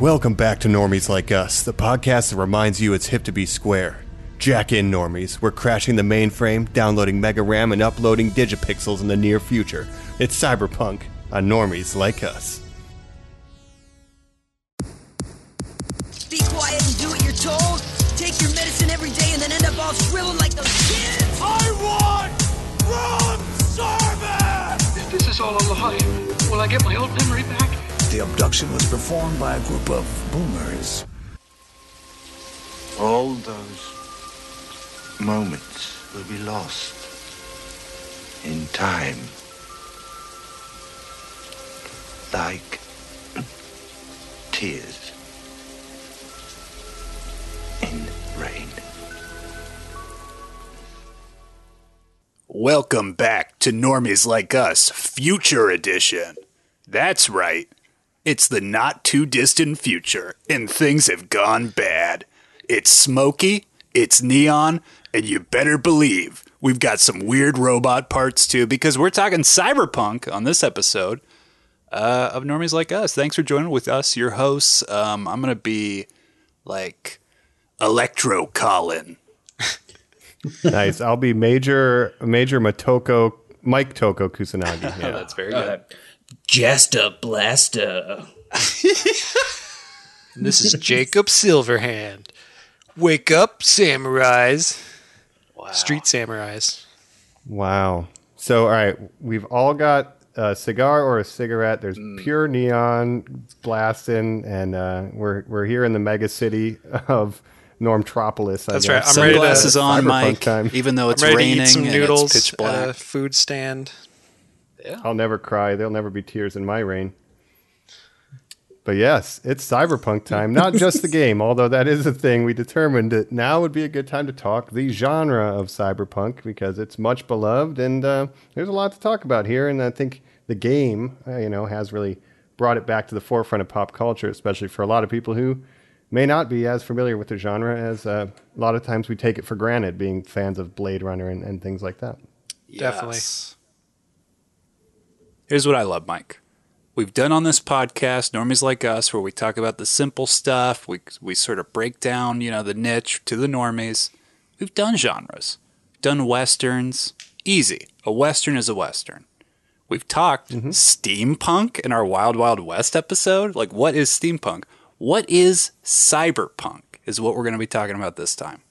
Welcome back to Normies Like Us, the podcast that reminds you it's hip to be square. Jack in, Normies. We're crashing the mainframe, downloading Mega RAM, and uploading digipixels in the near future. It's Cyberpunk on Normies Like Us. Be quiet and do what you're told. Take your medicine every day and then end up all shriveled like those kids. I want room service! If this is all a lie, will I get my old memory back? The abduction was performed by a group of boomers. All those moments will be lost in time. Like tears in rain. Welcome back to Normies Like Us, Future Edition. That's right. It's the not too distant future, and things have gone bad. It's smoky, it's neon, and you better believe we've got some weird robot parts too, because we're talking cyberpunk on this episode uh, of Normies Like Us. Thanks for joining with us, your hosts. Um, I'm going to be like Electro Colin. nice. I'll be Major Major Motoko Mike Toko Kusanagi. Yeah. That's very good. Jesta Blaster. This is Jacob Silverhand. Wake up, samurais. Street samurais. Wow. So, all right, we've all got a cigar or a cigarette. There's Mm. pure neon blasting, and uh, we're we're here in the mega city of Normtropolis. I That's right. guess. I'm ready to- Sunglasses on, Cyberpunk Mike. time. Even though it's I'm ready raining to eat some and noodles it's pitch at a black. food stand. I'll never cry. There'll never be tears in my rain. But yes, it's cyberpunk time. Not just the game, although that is a thing. We determined that now would be a good time to talk the genre of cyberpunk because it's much beloved and uh, there's a lot to talk about here. And I think the game, uh, you know, has really brought it back to the forefront of pop culture, especially for a lot of people who may not be as familiar with the genre as uh, a lot of times we take it for granted, being fans of Blade Runner and, and things like that. Definitely. Here's what I love, Mike. We've done on this podcast, Normies Like Us, where we talk about the simple stuff. We, we sort of break down, you know, the niche to the normies. We've done genres, done westerns. Easy. A western is a western. We've talked mm-hmm. steampunk in our Wild Wild West episode. Like, what is steampunk? What is cyberpunk? Is what we're going to be talking about this time.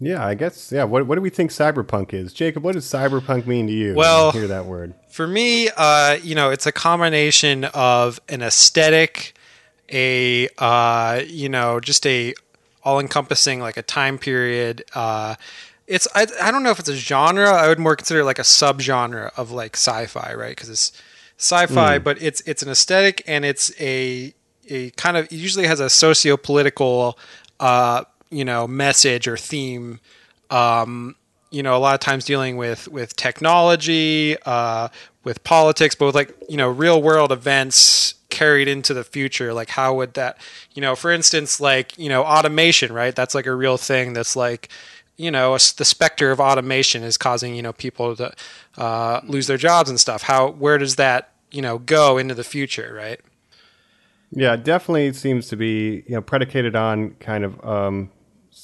Yeah, I guess. Yeah. What, what do we think cyberpunk is? Jacob, what does cyberpunk mean to you? Well- you hear that word. For me, uh, you know, it's a combination of an aesthetic, a uh, you know, just a all-encompassing like a time period. Uh, it's I, I don't know if it's a genre. I would more consider it like a subgenre of like sci-fi, right? Because it's sci-fi, but it's it's an aesthetic and it's a a kind of it usually has a socio-political uh, you know message or theme um, you know, a lot of times dealing with with technology, uh, with politics, but with like you know real world events carried into the future. Like how would that, you know, for instance, like you know automation, right? That's like a real thing. That's like you know the specter of automation is causing you know people to uh, lose their jobs and stuff. How where does that you know go into the future, right? Yeah, definitely seems to be you know predicated on kind of um,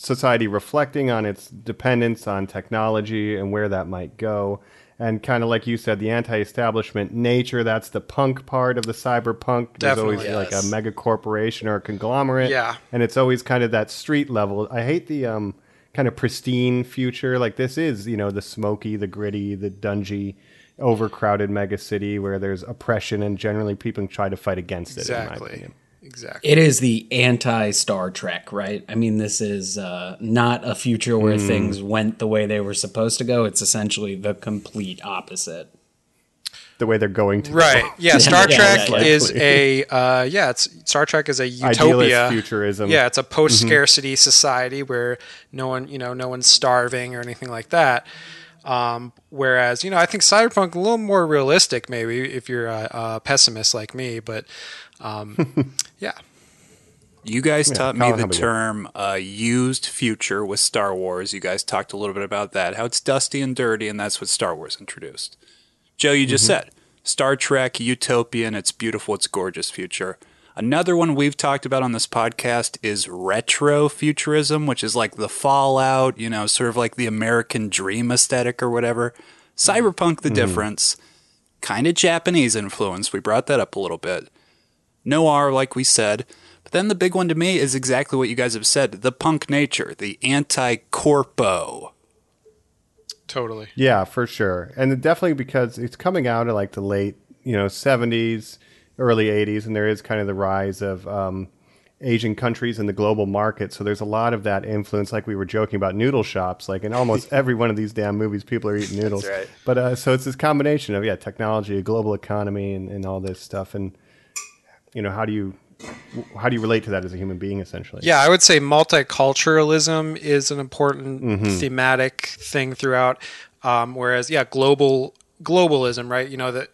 society reflecting on its dependence on technology and where that might go, and kind of like you said, the anti-establishment nature. That's the punk part of the cyberpunk. There's always Definitely, like a mega corporation or a conglomerate. Yeah. and it's always kind of that street level. I hate the um, kind of pristine future. Like this is you know the smoky, the gritty, the dungy. Overcrowded mega city where there's oppression and generally people try to fight against it. Exactly. Opinion. Exactly. It is the anti Star Trek, right? I mean, this is uh, not a future where Hmm. things went the way they were supposed to go. It's essentially the complete opposite. the way they're going to. Right. Yeah. Star Yeah, Trek yeah, yeah. is a uh, yeah. It's Star Trek is a Idealist utopia. futurism. Yeah, it's a post-scarcity society where no one, you know, no one's starving or anything like that. Um, whereas, you know, I think cyberpunk a little more realistic, maybe if you're a, a pessimist like me. But um, yeah, You guys taught me the term uh, used future with Star Wars. You guys talked a little bit about that, how it's dusty and dirty, and that's what Star Wars introduced. Joe, you just Mm-hmm. said Star Trek, utopian, it's beautiful, it's gorgeous future. Another one we've talked about on this podcast is retro futurism, which is like the Fallout, you know, sort of like the American dream aesthetic or whatever. Cyberpunk, the difference, kind of Japanese influence. We brought that up a little bit. Noir, like we said. But then the big one to me is exactly what you guys have said the punk nature, the anti corpo. Totally. Yeah, for sure. And definitely because it's coming out in like the late, you know, 70s, early 80s, and there is kind of the rise of um, Asian countries in the global market. So there's a lot of that influence, like we were joking about noodle shops. Like in almost every one of these damn movies, people are eating noodles. right. But uh, so it's this combination of, yeah, technology, a global economy, and, and all this stuff. And, you know, how do you. How do you relate to that as a human being, essentially? Yeah, I would say multiculturalism is an important Mm-hmm. thematic thing throughout. Um, whereas, yeah, global globalism, right? You know, the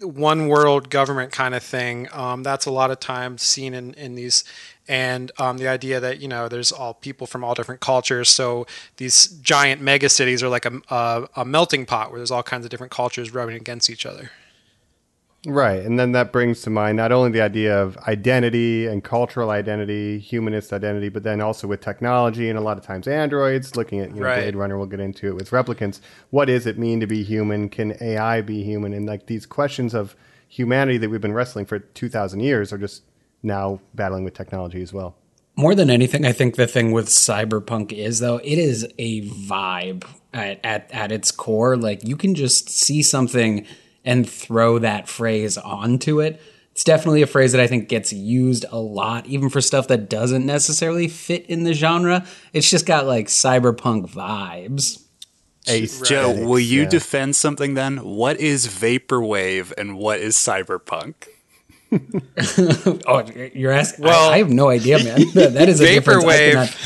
one world government kind of thing. Um, that's a lot of times seen in in these, and um, the idea that you know there's all people from all different cultures. So these giant mega cities are like a, a, a melting pot where there's all kinds of different cultures rubbing against each other. Right. And then that brings to mind not only the idea of identity and cultural identity, humanist identity, but then also with technology and a lot of times androids, looking at you know, Right. Blade Runner, we'll get into it with replicants. What does it mean to be human? Can AI be human? And like these questions of humanity that we've been wrestling for 2,000 years are just now battling with technology as well. More than anything, I think the thing with cyberpunk is though it is a vibe at, at at its core. Like you can just see something and throw that phrase onto it. It's definitely a phrase that I think gets used a lot, even for stuff that doesn't necessarily fit in the genre. It's just got like cyberpunk vibes. Joe, will you yeah. defend something then? What is vaporwave and what is cyberpunk? Oh, you're asking? Well, I, I have no idea, man. That, that is a difference. I Vaporwave- cannot-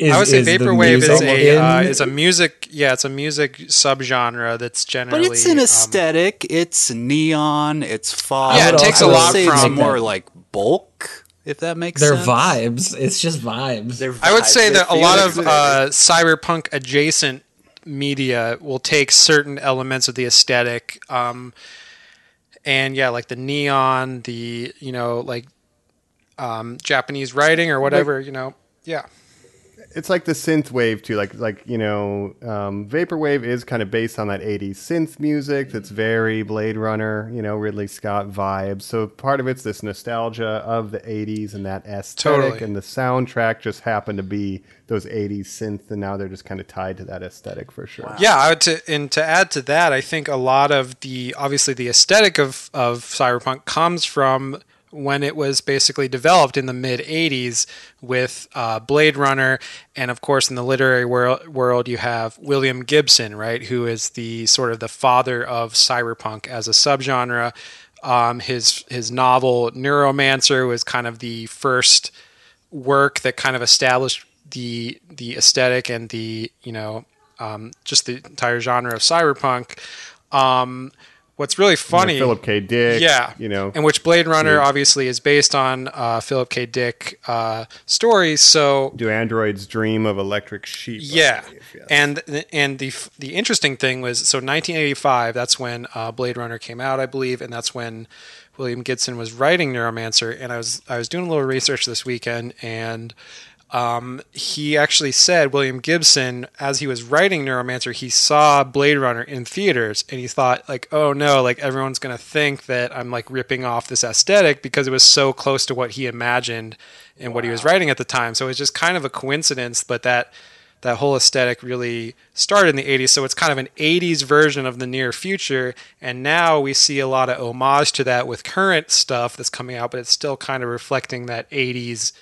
is- I would say is vaporwave is a uh, is a music yeah it's a music subgenre that's generally But it's an um, aesthetic. it's neon. It's fog. Yeah, it takes a lot say from- It's more like bulk, if that makes They're sense. vibes. It's just vibes. They're I would say They that a lot of uh, cyberpunk adjacent media will take certain elements of the aesthetic, um, and yeah, like the neon, the you know like um, Japanese writing or whatever, you know, yeah. It's like the synth wave too like like you know um, vaporwave is kind of based on that 80s synth music that's very blade runner you know ridley scott vibes so part of it's this nostalgia of the 80s and that aesthetic Totally. and the soundtrack just happened to be those 80s synth and now they're just kind of tied to that aesthetic for sure. Yeah, to, and to add to that, I think a lot of the obviously the aesthetic of of cyberpunk comes from when it was basically developed in the mid '80s with uh, Blade Runner, and of course in the literary world, world you have William Gibson, right, who is the sort of the father of cyberpunk as a subgenre. Um, his his novel Neuromancer was kind of the first work that kind of established the the aesthetic and the you know um, just the entire genre of cyberpunk. Um, what's really You know, funny, philip k dick yeah, you know and which Blade Runner Yeah. obviously is based on uh, Philip K. Dick uh, stories. So do androids dream of electric sheep yeah, believe, yes. and and the the interesting thing was so 1985. That's when uh, Blade Runner came out, I believe, and that's when William Gibson was writing Neuromancer. And I was I was doing a little research this weekend, and um, he actually said William Gibson, as he was writing Neuromancer, he saw Blade Runner in theaters, and he thought like, oh no, like everyone's gonna think that I'm like ripping off this aesthetic because it was so close to what he imagined and what he was writing at the time. So it's just kind of a coincidence, but that that whole aesthetic really started in the 80s so it's kind of an 80s version of the near future and now we see a lot of homage to that with current stuff that's coming out but it's still kind of reflecting that 80s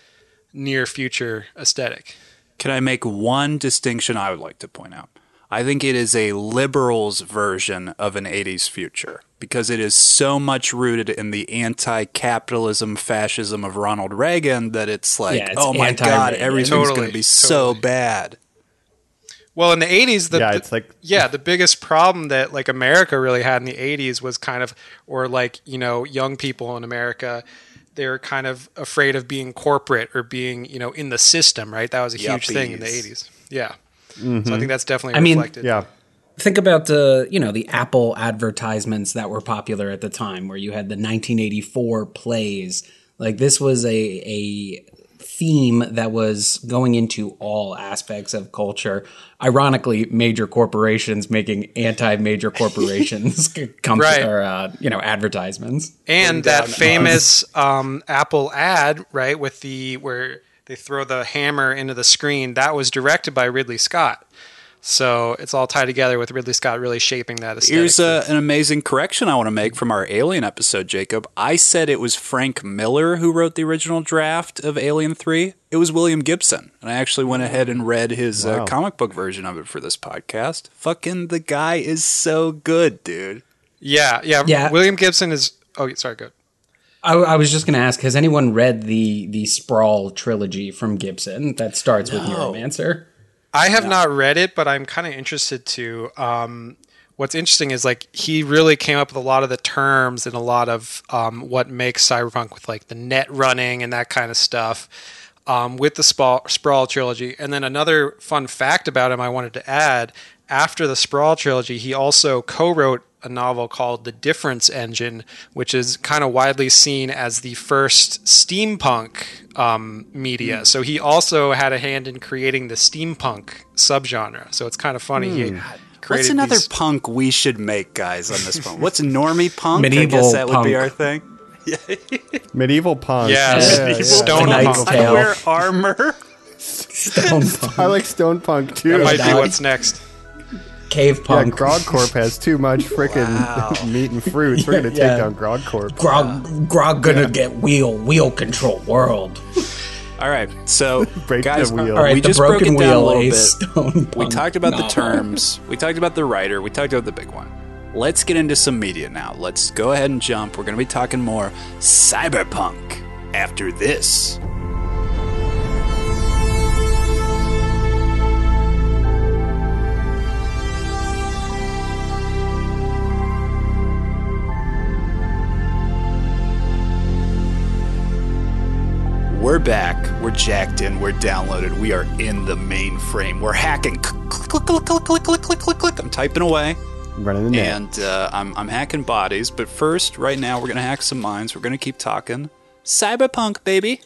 near future aesthetic Can I make one distinction I would like to point out? I think it is a liberal's version of an 80s future because it is so much rooted in the anti capitalism fascism of Ronald Reagan that it's like, Yeah, it's oh my God, anti-Reagan. everything's Totally, going to be so bad. well in the 80s the, yeah it's like yeah the biggest problem that like america really had in the 80s was kind of or like you know young people in america they were kind of afraid of being corporate or being you know in the system right? That was a huge thing in the 80s yeah. So i mm-hmm. think that's definitely I mean- reflected. Yeah. think about the you know the Apple advertisements that were popular at the time, where you had the 1984 plays. Like this was a a theme that was going into all aspects of culture. Ironically, major corporations making anti-major corporations com- Right. or uh, you know advertisements. and that famous um, Apple ad, right, with the where they throw the hammer into the screen, that was directed by Ridley Scott. So it's all tied together with Ridley Scott really shaping that aesthetic. Here's uh, an amazing correction I want to make from our Alien episode, Jacob. I said it was Frank Miller who wrote the original draft of Alien 3. It was William Gibson. And I actually went ahead and read his uh, comic book version of it for this podcast. Fucking the guy is so good, dude. yeah, yeah, Yeah. William Gibson is. Oh, sorry, good. I, I was just going to ask: Has anyone read the the Sprawl trilogy from Gibson that starts with Neuromancer? I have not read it, but I'm kind of interested to. Um, what's interesting is like he really came up with a lot of the terms and a lot of um, what makes cyberpunk with like the net running and that kind of stuff um, with the Sprawl, Sprawl trilogy. And then another fun fact about him I wanted to add after the Sprawl trilogy, he also co-wrote a novel called The Difference Engine, which is kind of widely seen as the first steampunk um, media. So he also had a hand in creating the steampunk subgenre. So it's kind of funny he created What's another these- punk we should make, guys, on this one? What's normie punk? I Medieval guess that would be our thing. Medieval punk. Yes, Yeah, medieval yeah. stone A knight's punk. I wear armor. Stone punk, I like stone punk too. That might be what's next. Cave yeah, punk. Grog Corp has too much freaking meat and fruits. We're gonna take Yeah. down Grog Corp. Grog, Grog gonna get wheel wheel control world. All right, so Break the guys, wheel. All right, we the just broke it down a little a bit. stone. We talked about the terms. We talked about the writer. We talked about the big one. Let's get into some media now. Let's go ahead and jump. We're going to be talking more cyberpunk after this. We're back. We're jacked in. We're downloaded. We are in the mainframe. We're hacking. Click, click, click, click, click, click, click, click. I'm typing away. I'm running the net. And uh, I'm, I'm hacking bodies. But first, right now, we're going to hack some minds. We're going to keep talking. Cyberpunk, baby.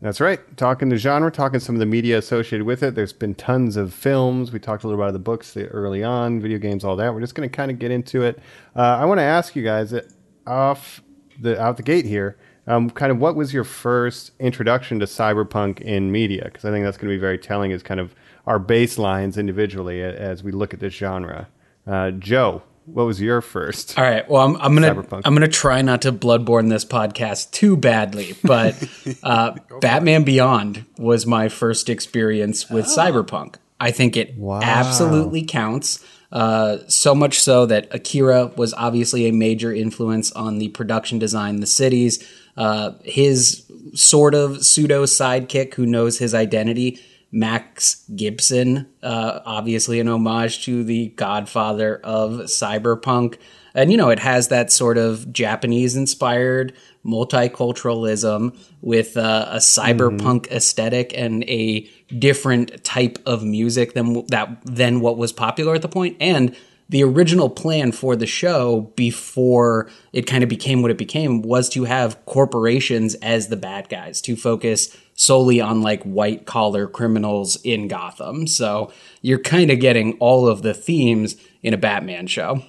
That's right. Talking the genre, talking some of the media associated with it. There's been tons of films. We talked a little about the books early on, video games, all that. We're just going to kind of get into it. Uh, I want to ask you guys uh, off the out the gate here um, kind of what was your first introduction to cyberpunk in media? Because I think that's going to be very telling as kind of our baselines individually as we look at this genre. Uh, Joe, what was your first? All right. Well, I'm, I'm gonna Cyberpunk. I'm gonna try not to bloodborne this podcast too badly, but uh, Batman Beyond was my first experience with cyberpunk. I think it absolutely counts. Uh, so much so that Akira was obviously a major influence on the production design, the cities. Uh, his sort of pseudo sidekick who knows his identity Max Gibson, uh, obviously an homage to the godfather of cyberpunk. And, you know, it has that sort of Japanese inspired multiculturalism with uh, a cyberpunk aesthetic and a different type of music than that than what was popular at the. And the original plan for the show before it kind of became what it became was to have corporations as the bad guys to focus solely on like white collar criminals in Gotham. So you're kind of getting all of the themes in a Batman show.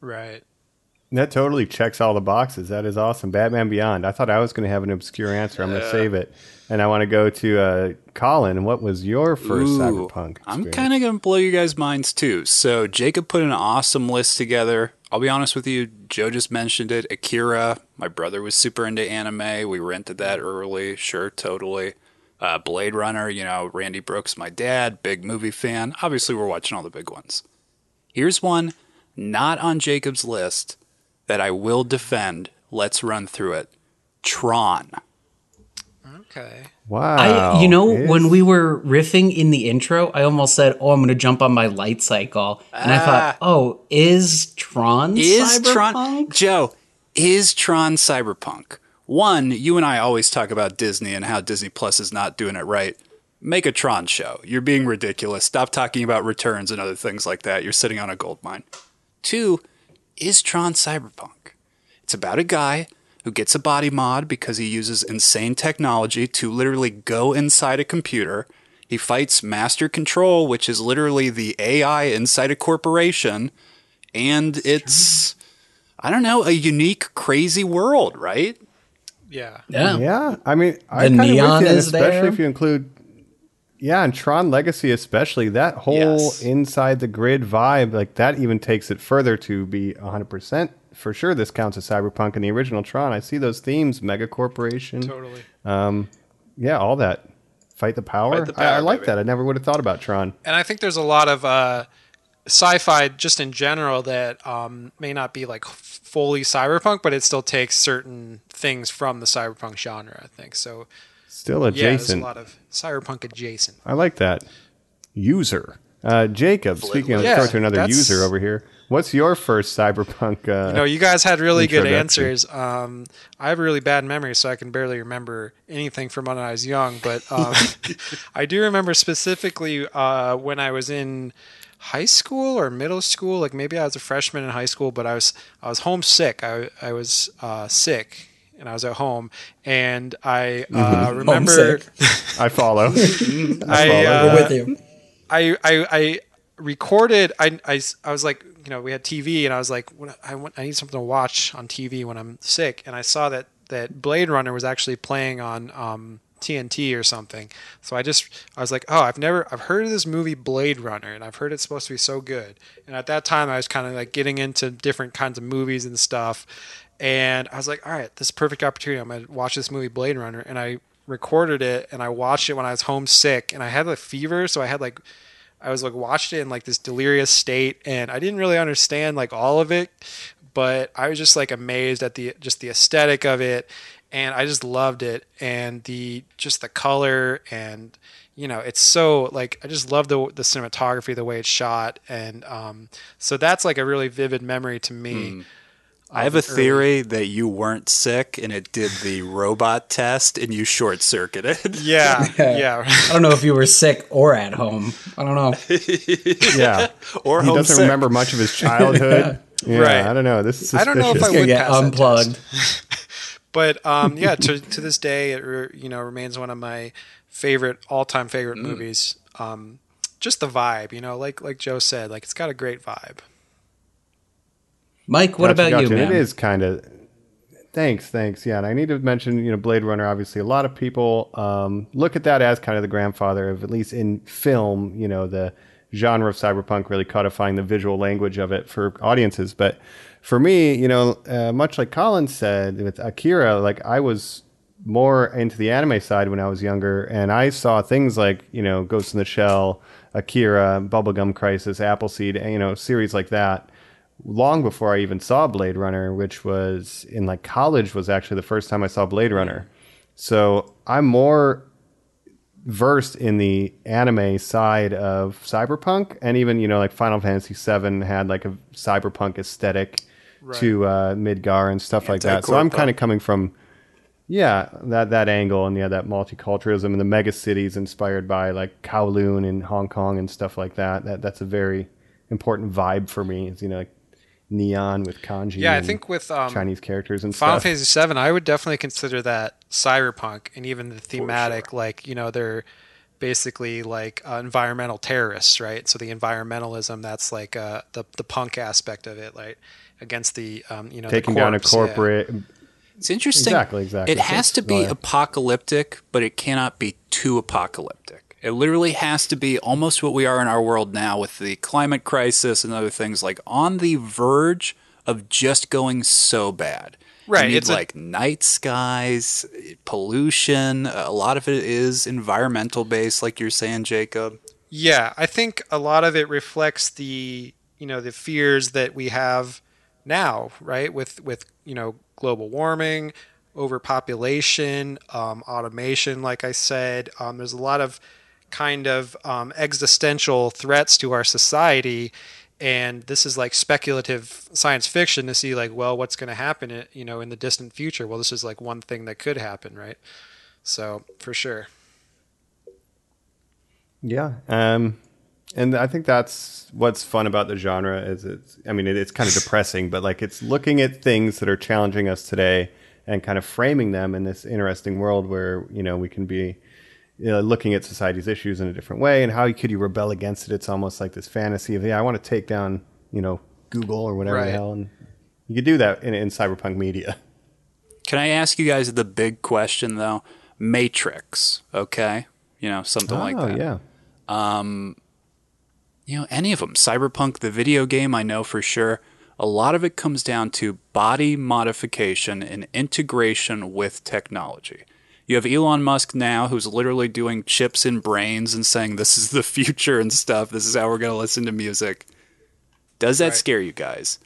Right. That totally checks all the boxes. That is awesome. Batman Beyond. I thought I was going to have an obscure answer. I'm going to save it. And I want to go to uh, Colin. What was your first Ooh, cyberpunk? I'm experience? kind of going to blow you guys' minds too. So, Jacob put an awesome list together. I'll be honest with you, Joe just mentioned it. Akira, my brother was super into anime. We rented that early. Sure, totally. Uh, Blade Runner, you know, Randy Brooks, my dad, big movie fan. Obviously, we're watching all the big ones. Here's one not on Jacob's list that I will defend. Let's run through it. Tron. Okay. Wow. I, you know, It's- when we were riffing in the intro, I almost said, "Oh, I'm going to jump on my light cycle," and I thought, ah. "Oh, is Tron is Tron cyberpunk?" Joe is Tron cyberpunk? One, you and I always talk about Disney and how Disney Plus is not doing it right. Make a Tron show. You're being ridiculous. Stop talking about returns and other things like that. You're sitting on a gold mine. Two, is Tron cyberpunk? It's about a guy who gets a body mod because he uses insane technology to literally go inside a computer. He fights Master Control, which is literally the AI inside a corporation. And it's, I don't know, a unique, crazy world, right? Yeah. Yeah. Yeah, I mean, I The kind neon with you, is especially there. if you include, yeah, and Tron Legacy, especially that whole Yes. inside the grid vibe, like that even takes it further to be hundred percent for sure. This counts as cyberpunk in the original Tron. I see those themes, mega corporation, Totally. yeah, all that. Fight the power. Fight the I, I like baby. that. I never would have thought about Tron. and I think there's a lot of uh, sci-fi just in general that um, may not be like fully cyberpunk, but it still takes certain things from the cyberpunk genre. I think so. Still Yeah, there's a adjacent. lot of cyberpunk adjacent. I like that. User. Uh, Jacob, speaking of, Yeah, let's to another user over here. What's your first cyberpunk? Uh, You know, you guys had really good answers. Um, I have a really bad memory, so I can barely remember anything from when I was young. But um, I do remember specifically uh, when I was in high school or middle school. Like maybe I was a freshman in high school, but I was I was homesick. I I was uh, sick. And I was at home, and I uh, remember I follow. I, follow. uh, We're with you. I, I, I recorded. I, I, I was like, you know, we had TV, and I was like, what, I want, I need something to watch on TV when I'm sick, and I saw that that Blade Runner was actually playing on um, TNT or something. So I just, I was like, oh, I've never, I've heard of this movie Blade Runner, and I've heard it's supposed to be so good. And at that time, I was kind of like getting into different kinds of movies and stuff, and I was like, all right, this is a perfect opportunity. I'm gonna watch this movie Blade Runner, and I recorded it and I watched it when I was homesick, and I had a fever, so I had like I was like watched it in like this delirious state and I didn't really understand like all of it, but I was just like amazed at the just the aesthetic of it and I just loved it and the just the color and you know it's so like I just love the the cinematography the way it's shot and um so that's like a really vivid memory to me. I have a theory that you weren't sick and it did the robot test and you short circuited. Yeah, yeah. I don't know if you were sick or at home. I don't know. yeah. or he doesn't homesick. remember much of his childhood. Yeah, Right. I don't know. This is I don't know if. I Gonna would get that unplugged. But um, yeah, to to this day, it re, you know remains one of my favorite all time favorite movies. Um, just the vibe, you know, like like Joe said, like it's got a great vibe. Mike, what Gotcha, about you, man? It is kind of. Thanks, thanks. Yeah, and I need to mention, you know, Blade Runner. Obviously, a lot of people um, look at that as kind of the grandfather of, at least in film, you know, the genre of cyberpunk, really codifying the visual language of it for audiences. But for me, you know, uh, much like Colin said with Akira, like I was more into the anime side when I was younger, and I saw things like, you know, Ghost in the Shell, Akira, Bubblegum Crisis, Appleseed, you know, series like that long before I even saw Blade Runner, which was in like college was actually the first time I saw Blade Runner. So I'm more versed in the anime side of cyberpunk and even, you know, like Final Fantasy VII had like a cyberpunk aesthetic to uh, Midgar and stuff like that. So I'm kind of coming from yeah, that that angle and yeah, that multiculturalism and the mega cities inspired by like Kowloon and Hong Kong and stuff like that. That that's a very important vibe for me. Is you know like neon with kanji. Yeah, I and think with um, Chinese characters and Final stuff. Fantasy Seven, I would definitely consider that cyberpunk, and even the thematic, like you know, they're basically like uh, environmental terrorists, right? So the environmentalism, that's like uh, the the punk aspect of it, like against the um, you know the taking down a corpse, yeah. corporate. It's interesting. Exactly, exactly. It has to be Go apocalyptic, but it cannot be too apocalyptic. It literally has to be almost what we are in our world now with the climate crisis and other things like on the verge of just going so bad. Right, You need it's a- like night skies, pollution. A lot of it is environmental based, like you're saying, Jacob. Yeah, I think a lot of it reflects the you know the fears that we have now, right? With with you know global warming, overpopulation, um, automation. Like I said, um, there's a lot of kind of um, existential threats to our society, and this is like speculative science fiction to see like, well, what's going to happen, uh, you know, in the distant future. Well, this is like one thing that could happen, right? So for sure. Yeah. Um, and I think that's what's fun about the genre is it's, I mean, it, it's kind of depressing, but like it's looking at things that are challenging us today and kind of framing them in this interesting world where, you know, we can be you know, looking at society's issues in a different way and how could you rebel against it? It's almost like this fantasy of, yeah, I want to take down, you know, Google or whatever the hell. And you could do that in, in cyberpunk media. Can I ask you guys the big question though? Matrix, okay? You know, something like oh, that. yeah. Um, you know, any of them. Cyberpunk, the video game, I know for sure. A lot of it comes down to body modification and integration with technology. You have Elon Musk now who's literally doing chips in brains and saying this is the future and stuff. This is how we're going to listen to music. Does that Right. scare you guys?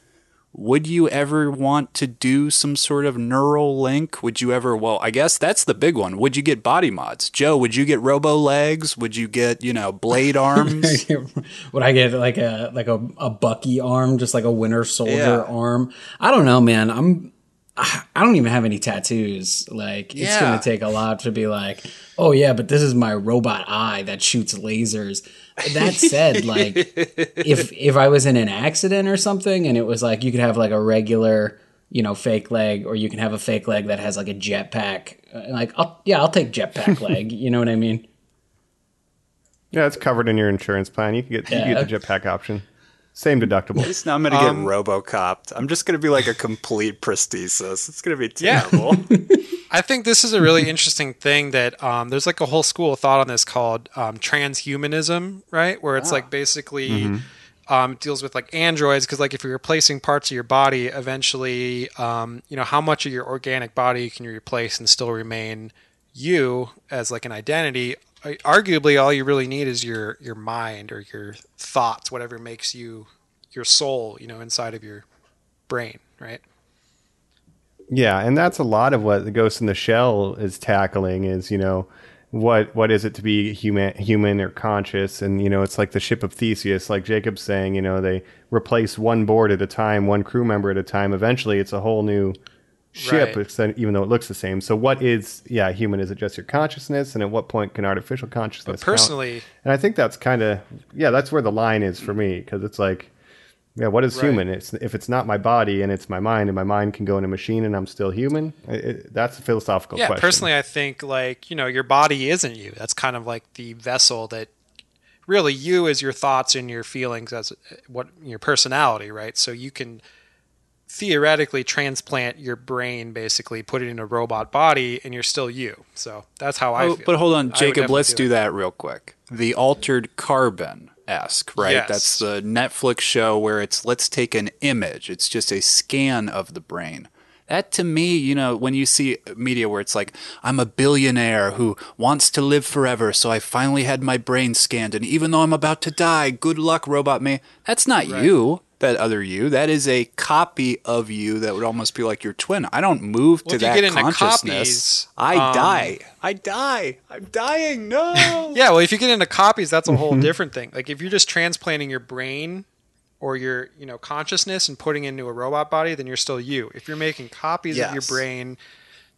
Would you ever want to do some sort of neural link? Would you ever, well, I guess that's the big one. Would you get body mods? Joe, would you get robo legs? Would you get, you know, blade arms? Would I get like a like a, a Bucky arm, just like a Winter Soldier Yeah. arm? I don't know, man. I'm I don't even have any tattoos. Like it's Yeah. gonna take a lot to be like, oh yeah, but this is my robot eye that shoots lasers. That said, like if if I was in an accident or something and it was like you could have like a regular you know fake leg or you can have a fake leg that has like a jetpack uh, like I'll, yeah i'll take jetpack leg you know what i mean Yeah, it's covered in your insurance plan. You can get, you get the jetpack option. Same deductible. It's not I'm going to get Robocopped. I'm just going to be like a complete prosthesis. It's going to be Yeah. I think this is a really interesting thing that um, there's like a whole school of thought on this called um, transhumanism, right? Where it's like basically um, deals with like androids because like if you're replacing parts of your body, eventually, um, you know, how much of your organic body can you replace and still remain you as like an identity? Arguably, all you really need is your your mind or your thoughts, whatever makes you your soul, you know, inside of your brain, right? Yeah, and that's a lot of what the Ghost in the Shell is tackling is, you know, what what is it to be human human or conscious and you know, it's like the ship of Theseus, like Jacob's saying, you know, they replace one board at a time, one crew member at a time. Eventually it's a whole new ship, Right. even though it looks the same. So what is yeah, human? Is it just your consciousness and at what point can artificial consciousness But count? personally, And I think that's kind of yeah, that's where the line is for me because it's like, yeah, what is Right. human? It's if it's not my body and it's my mind, and my mind can go in a machine and I'm still human. It, it, that's a philosophical yeah question. personally i think like you know your body isn't you that's kind of like the vessel that really you is your thoughts and your feelings as what your personality right so you can theoretically transplant your brain basically put it in a robot body and you're still you so that's how i Oh, feel. but hold on, Jacob, let's do, it. that real quick. The Altered Carbon esque, right? Yes. That's the Netflix show where it's let's take an image. It's just a scan of the brain. That to me, you know, when you see media where it's like, I'm a billionaire who wants to live forever, so I finally had my brain scanned, and even though I'm about to die, good luck, robot me. That's not you, that other you. That is a copy of you that would almost be like your twin. I don't move Well, to that get consciousness. copies, I um, die. I die. I'm dying. No. yeah well if you get into copies that's a whole different thing like if you're just transplanting your brain or your you know consciousness and putting into a robot body then you're still you if you're making copies of your brain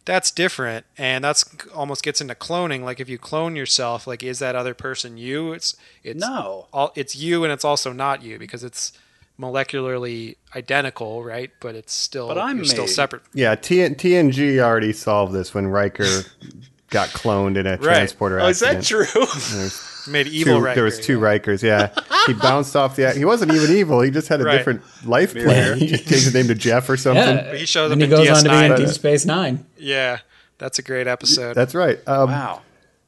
that's different and that's almost gets into cloning like if you clone yourself like is that other person you it's it's No. all it's you and it's also not you because it's molecularly identical right but it's still But I'm still separate yeah, T- TNG already solved this when Riker got cloned in a transporter accident. Oh, is that true? made evil Two- Riker, there was two yeah. Rikers. Yeah, he bounced off the. He wasn't even evil. He just had a Right. different life plan. He changed his name to Jeff or something. yeah he shows and up he in goes on to be in deep space nine yeah that's a great episode That's right. Um, Wow.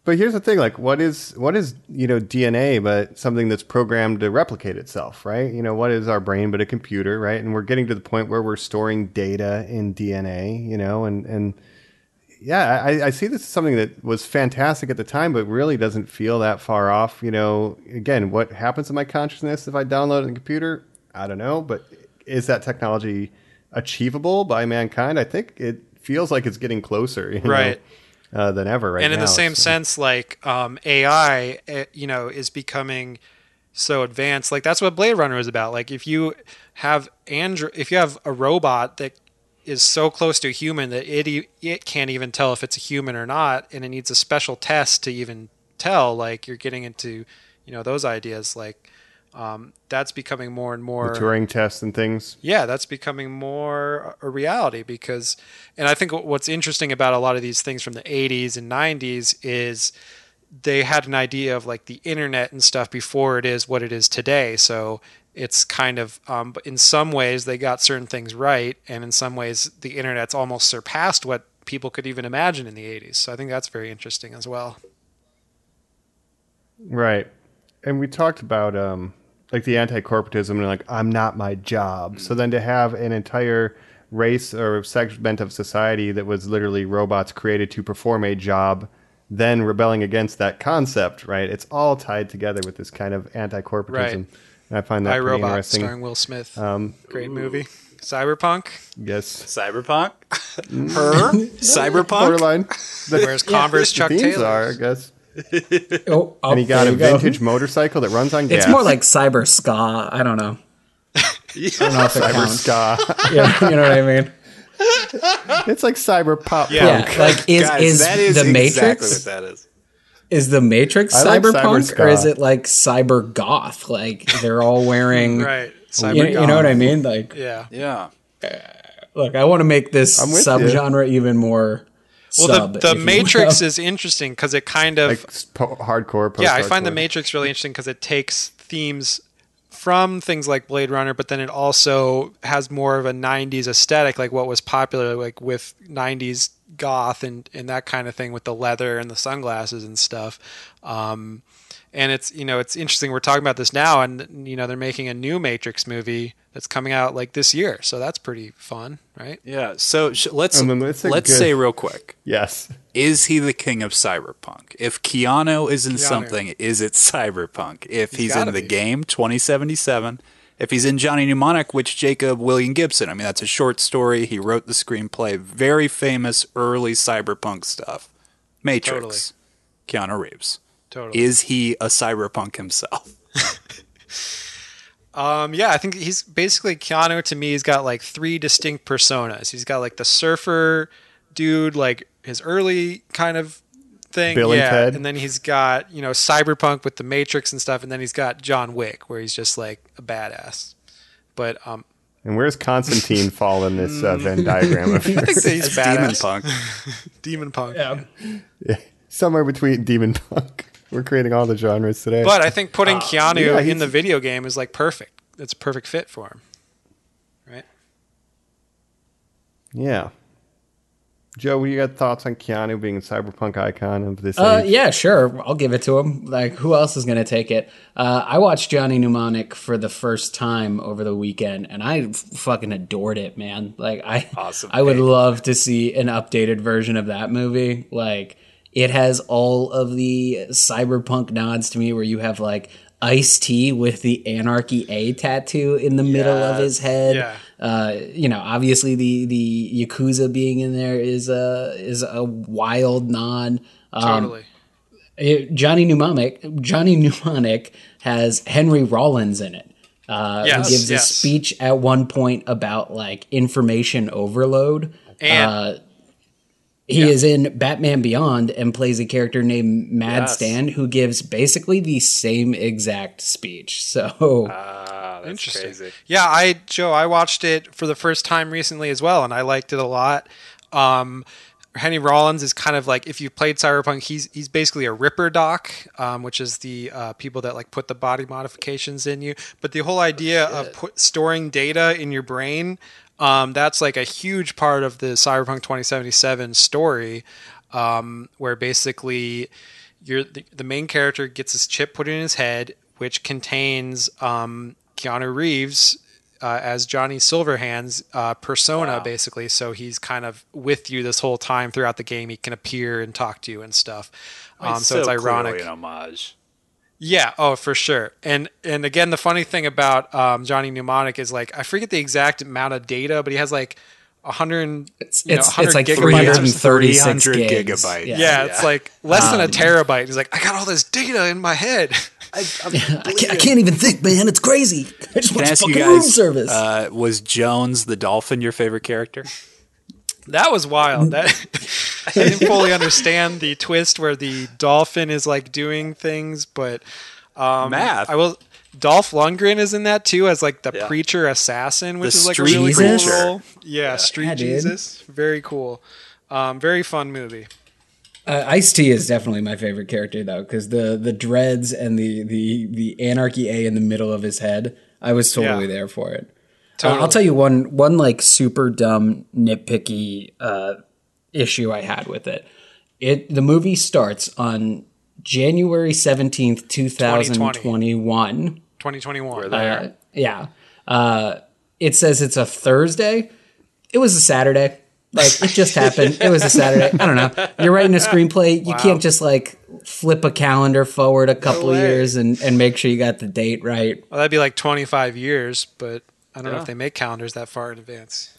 But here's the thing: like, what is what is you know DNA, but something that's programmed to replicate itself, right? You know, what is our brain but a computer, right? And we're getting to the point where we're storing data in DNA, you know, and and yeah, I, I see this as something that was fantastic at the time, but really doesn't feel that far off. You know, again, what happens to my consciousness if I download it in the computer? I don't know, but is that technology achievable by mankind? I think it feels like it's getting closer, you know, Right. Uh, than ever right and in the same so. sense like um, ai eh, you know is becoming so advanced like that's what blade runner is about like if you have andro- if you have a robot that is so close to a human that it it can't even tell if it's a human or not and it needs a special test to even tell. Like you're getting into, you know, those ideas. Like um, that's becoming more and more The Turing tests and things. yeah, that's becoming more a reality because, and I think what's interesting about a lot of these things from the 80s and 90s is they had an idea of like the internet and stuff before it is what it is today. So it's kind of, um, but in some ways they got certain things right, and in some ways the internet's almost surpassed what people could even imagine in the 80s. So I think that's very interesting as well. Right. And we talked about um like the anti-corporatism and like I'm not my job. So then to have an entire race or segment of society that was literally robots created to perform a job then rebelling against that concept, right? It's all tied together with this kind of anti-corporatism. Right. And I find that I pretty Robot interesting. starring Will Smith. Um, Great movie. Cyberpunk. yes. Cyberpunk? Her? Cyberpunk? Borderline. The, Wears Converse the Chuck themes Taylors. are, I guess. Oh, oh, and he got a you go. vintage motorcycle that runs on gas. It's more like cyber ska. I don't know. I don't know if it cyber counts. ska. Yeah, you know what I mean. it's like cyber pop Yeah, punk. like is Guys, is that is the exactly Matrix? what that is. Is the Matrix I like cyber cyberpunk or is it like cyber goth? Like they're all wearing, Right. Cyber You, you know what I mean? Like, Yeah. Yeah. look, I want to make this I'm you. subgenre even more. Well, the, the Matrix is interesting because it kind of like po- hardcore. yeah, I find the. Matrix really interesting because it takes themes from things like Blade Runner, but then it also has more of a '90s aesthetic, like what was popular, like with '90s goth and and that kind of thing with the leather and the sunglasses and stuff. Um, and it's you know it's interesting we're talking about this now, and you know they're making a new Matrix movie that's coming out like this year, so that's pretty fun, right? Yeah. So sh- let's And then it's a let's good- say real quick: Yes. Is he the king of cyberpunk? If Keanu is in Keanu. something, is it cyberpunk? If He's he's, in the be. game, twenty seventy seven. If he's in Johnny Mnemonic, which Jacob William Gibson. I mean, that's a short story. He wrote the screenplay. Very famous early cyberpunk stuff. Matrix. Keanu Reeves. Totally. Is he a cyberpunk himself? Um, yeah, I think he's basically Keanu to me. He's got like three distinct personas. He's got like the surfer dude, like his early kind of thing, Bill and yeah, Ted. and then he's got you know cyberpunk with the Matrix and stuff, and then he's got John Wick, where he's just like a badass. But um, And where's Constantine fall in this uh, Venn diagram of I think he's Demon. Punk. Demon Punk. Yeah. Somewhere between demon punk. We're creating all the genres today. But I think putting Keanu yeah, in the video game is like perfect. It's a perfect fit for him, right? yeah. Joe, what you got thoughts on Keanu being a cyberpunk icon of this Uh, age? yeah, sure. I'll give it to him. Like, who else is going to take it? Uh, I watched Johnny Mnemonic for the first time over the weekend, and I f- fucking adored it, man. Like, I, Awesome I would love to see an updated version of that movie. Like, it has all of the cyberpunk nods to me, where you have like Ice T with the Anarchy A tattoo in the middle of his head. Yeah. Uh, you know, obviously the the Yakuza being in there is a is a wild nod. Um, Totally. it- Johnny Mnemonic, Johnny Mnemonic has Henry Rollins in it. Uh, Yes, who gives yes. a speech at one point about like information overload. And- uh, he is in Batman Beyond and plays a character named Mad Yes. Stan who gives basically the same exact speech. So Ah, that's Interesting. crazy. Yeah, I Joe, I watched it for the first time recently as well, and I liked it a lot. Um, Henry Rollins is kind of like if you played Cyberpunk, he's he's basically a Ripper Doc, um, which is the uh, people that like put the body modifications in you. But the whole idea of put, storing data in your brain, um, that's like a huge part of the Cyberpunk 2077 story, um, where basically you're the, the main character gets his chip put in his head, which contains um, Keanu Reeves uh, as Johnny Silverhand's uh, persona, basically. So he's kind of with you this whole time throughout the game. He can appear and talk to you and stuff. Um, so, it's ironic. an homage. Yeah, oh for sure. And and again, the funny thing about um, Johnny Mnemonic is like I forget the exact amount of data, but he has like a hundred. it's you know, it's, 100 it's like gigabytes. 336 300 gigabytes. Yeah. Yeah, it's like less than a Um, terabyte. He's like, I got all this data in my head. I, can't, I can't even think, man. It's crazy. I just Can I want ask fucking you room guys, service. uh, was Jones the dolphin your favorite character? That was wild. That I didn't fully understand the twist where the dolphin is like doing things, but um, Math. I will. Dolph Lundgren is in that too as like the Yeah. preacher assassin, which The is like a really Jesus? cool role. Yeah, Street Yeah, dude. Jesus, very cool. Um, very fun movie. Uh, Ice T is definitely my favorite character though, because the the dreads and the the the anarchy A in the middle of his head, I was totally Yeah. there for it. Uh, I'll tell you one one like super dumb nitpicky uh, issue I had with it. It the movie starts on January seventeenth, two thousand twenty one. 2021. Uh, yeah. Uh, it says it's a Thursday. It was a Saturday. Like it just happened. It was a Saturday. I don't know. You're writing a screenplay. You can't just like flip a calendar forward a couple way. years and, and make sure you got the date right. Well, that'd be like 25 years, but I don't know if they make calendars that far in advance.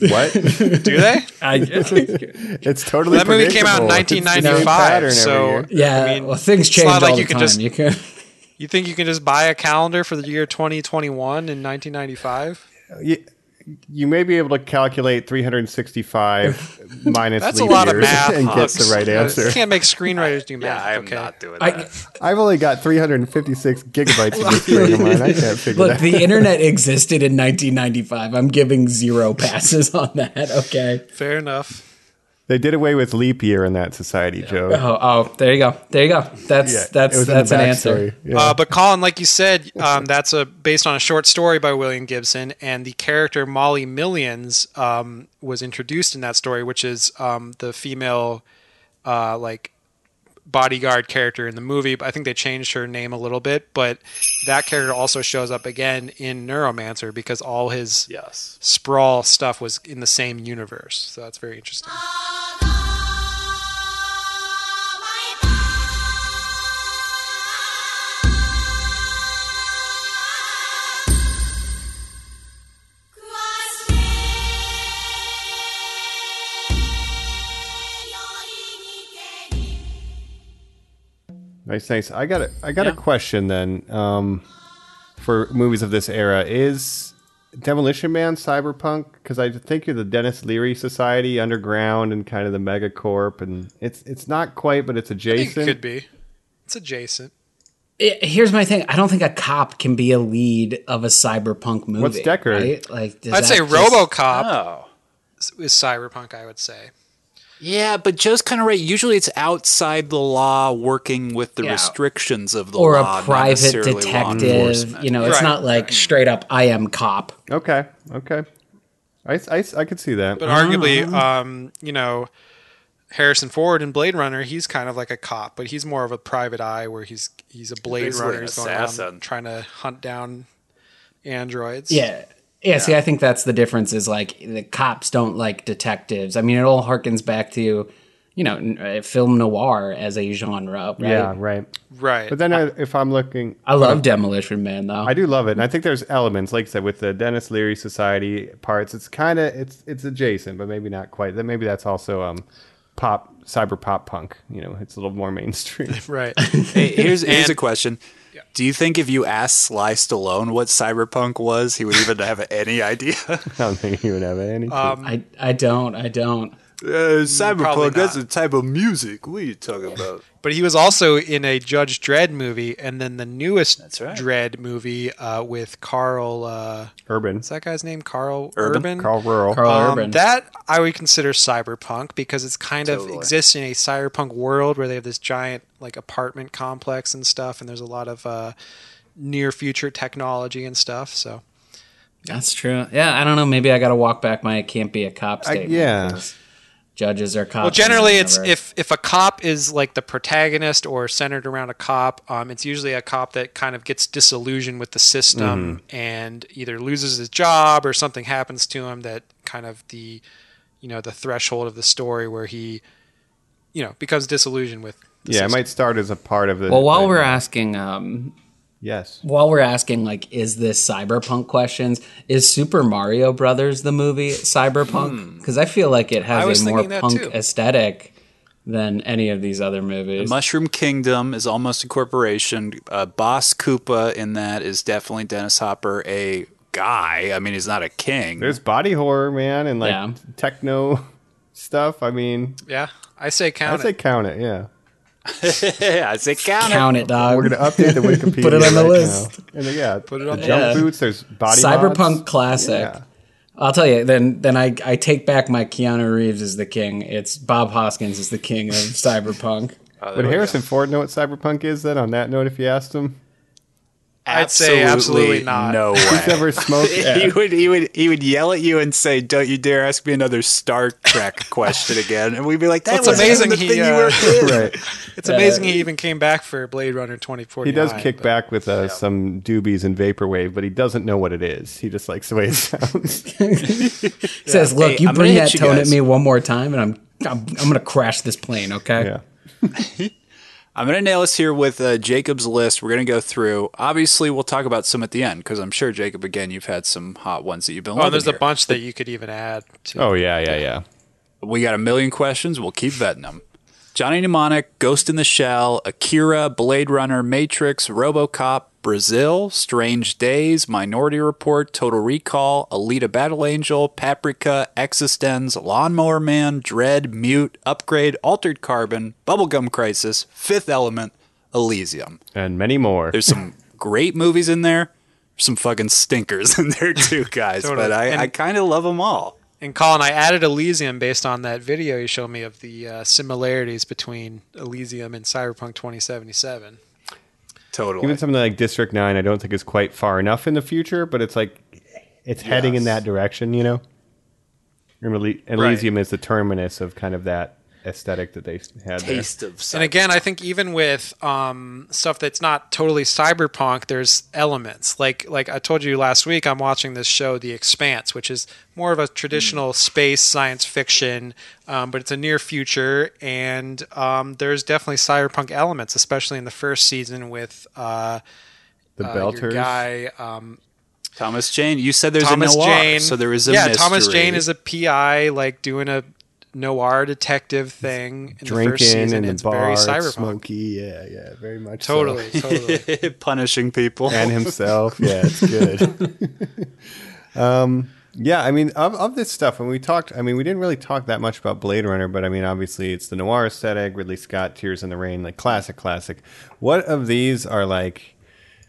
What? Do they? I, guess it's totally that movie came out in predictable. It's the same pattern 1995, every so yeah. I mean, well, things it's change not like all you the can time. just- you can. You think you can just buy a calendar for the year 2021 in 1995? you, you may be able to calculate 365 minus That's a leap lot of math, and get the right You answer. can't make screenwriters do math. Yeah, I am okay. not doing I, that. I've only got 356 gigabytes of this brain of mine. I can't figure look, that. the internet existed in 1995. I'm giving zero passes on that. Okay. Fair enough. They did away with leap year in that society, Joe. Oh, oh, there you go. There you go. That's Yeah, that's it was in that's an answer. Yeah. Uh, but Colin, like you said, um, that's a based on a short story by William Gibson, and the character Molly Millions um, was introduced in that story, which is um, the female uh, like bodyguard character in the movie. But I think they changed her name a little bit, but that character also shows up again in Neuromancer because all his Yes. sprawl stuff was in the same universe. So that's very interesting. Ah, ah. Nice, nice. I got a, I got a question then. Um, for movies of this era, is Demolition Man cyberpunk? Because I think you're the Denis Leary Society underground and kind of the megacorp, and it's it's not quite, but it's I think adjacent. it could be. It's adjacent. I- Here's my thing. I don't think a cop can be a lead of a cyberpunk movie. What's Deckard? Right? Like, does I'd say just- RoboCop Oh. is cyberpunk. I would say. Yeah, but Joe's kind of right. Usually it's outside the law working with the Yeah. restrictions of the or law. Or a private detective. You know, it's Right, not like straight up. I am cop. Okay, okay. I, I, I could see that. But arguably, um, you know, Harrison Ford in Blade Runner, he's kind of like a cop, but he's more of a private eye where he's he's a Blade Runner, an going assassin. trying to hunt down androids. Yeah. Yeah. See, I think that's the difference. Is like the cops don't like detectives. I mean, it all harkens back to, you know, uh, film noir as a genre. Right? yeah, right. right. But then I, if I'm looking, I love Demolition Man though. I do love it, and I think there's elements, like I said, with the Denis Leary Society parts. It's kind of it's it's adjacent, but maybe not quite. Then maybe that's also um pop cyber pop punk. You know, it's a little more mainstream. right. Hey, here's here's And- a question. Do you think if you asked Sly Stallone what cyberpunk was, he would even have any idea? I don't think he would have any. Um, I I don't. I don't. Uh, cyberpunk, that's not. a type of music. What are you talking about? but he was also in a Judge Dredd movie, and then the newest That's right. Dredd movie uh, with Karl. Uh, Urban, is that guy's name? Karl Urban? Urban. Carl Rural. Karl Um, Urban. that I would consider cyberpunk because it's kind of exists in a cyberpunk world where they have this giant like apartment complex and stuff, and there's a lot of uh, near future technology and stuff. So That's true. Yeah, I don't know. Maybe I got to walk back my can't be a cop" I- statement. yeah. 'Cause Judges are cops. well, generally it's if if a cop is like the protagonist or centered around a cop, um, it's usually a cop that kind of gets disillusioned with the system and either loses his job or something happens to him that kind of the you know the threshold of the story where he you know becomes disillusioned with the Yeah, it might start as a part of the. Well, while the- we're asking, um, yes, while we're asking, like, is this cyberpunk questions? Is Super Mario Brothers the movie cyberpunk? Because I feel like it Hmm. I was has a more punk too. aesthetic than any of these other movies. Mushroom Kingdom is almost a corporation. Uh, Boss Koopa in that is definitely Dennis Hopper, a guy. I mean, he's not a king. there's body horror, man, and like Yeah. techno. stuff. I mean, Yeah, I say count. I say it. count it. Yeah, yeah, I say count, Count it, dog. we're gonna update the Wikipedia. Put it on the right list. now. And then, yeah, Put it on the the jump list. boots. There's body Cyberpunk mods. classic. Yeah. I'll tell you. Then, then I, I take back my Keanu Reeves is the king. It's Bob Hoskins is the king of cyberpunk. Oh, Would Harrison Ford know what cyberpunk is? Then on that note, if you asked him, I'd say absolutely not. No he's way. never smoked. He would he would he would yell at you and say, "Don't you dare ask me another Star Trek question again." And we'd be like, "That's Well, amazing the he, thing you uh, were right. It's amazing he even came back for Blade Runner 2049. He does kick but- back with uh, some doobies and vaporwave, but he doesn't know what it is. He just likes the way it sounds. Says, "Look, Hey, you I'm bring that you tone guys. at me one more time, and I'm I'm, I'm gonna crash this plane." Okay. yeah. I'm going to nail us here with uh, Jacob's list. We're going to go through. Obviously, we'll talk about some at the end because I'm sure Jacob, again, you've had some hot ones that you've been. Oh, loving and there's a bunch that you could even add. To. Oh yeah, yeah, yeah. We got a million questions. We'll keep vetting them. Johnny Mnemonic, Ghost in the Shell, Akira, Blade Runner, Matrix, RoboCop, Brazil, Strange Days, Minority Report, Total Recall, Alita Battle Angel, Paprika, Existenz, Lawnmower Man, Dredd, Mute, Upgrade, Altered Carbon, Bubblegum Crisis, Fifth Element, Elysium. And many more. There's some great movies in there. Some fucking stinkers in there too, guys. Totally. But I, And- I kind of love them all. And Colin, I added Elysium based on that video you showed me of the uh, similarities between Elysium and Cyberpunk 2077. Totally. Even something like District Nine, I don't think is quite far enough in the future, but it's like it's heading in that direction. You know, Remember, Ely- Elysium is the terminus of kind of that aesthetic that they had there. Taste of And again, I think even with um, stuff that's not totally cyberpunk, there's elements. Like like I told you last week, I'm watching this show, The Expanse, which is more of a traditional space science fiction, um, but it's a near future, and um, there's definitely cyberpunk elements, especially in the first season with uh, The uh, guy. Um, Thomas Jane. You said there's Thomas a noir, Jane. so there is a yeah. mystery. Thomas Jane is a PI, like doing a noir detective thing in the first Drinking season. in the it's bar, very it's cyberpunk. smoky. Yeah, yeah, very much. so. Totally, totally. punishing people and himself. Yeah, it's good. um, yeah, I mean, of, of this stuff, when we talked, I mean, we didn't really talk that much about Blade Runner, but I mean, obviously, it's the noir aesthetic, Ridley Scott, Tears in the Rain, like classic, classic. What of these are like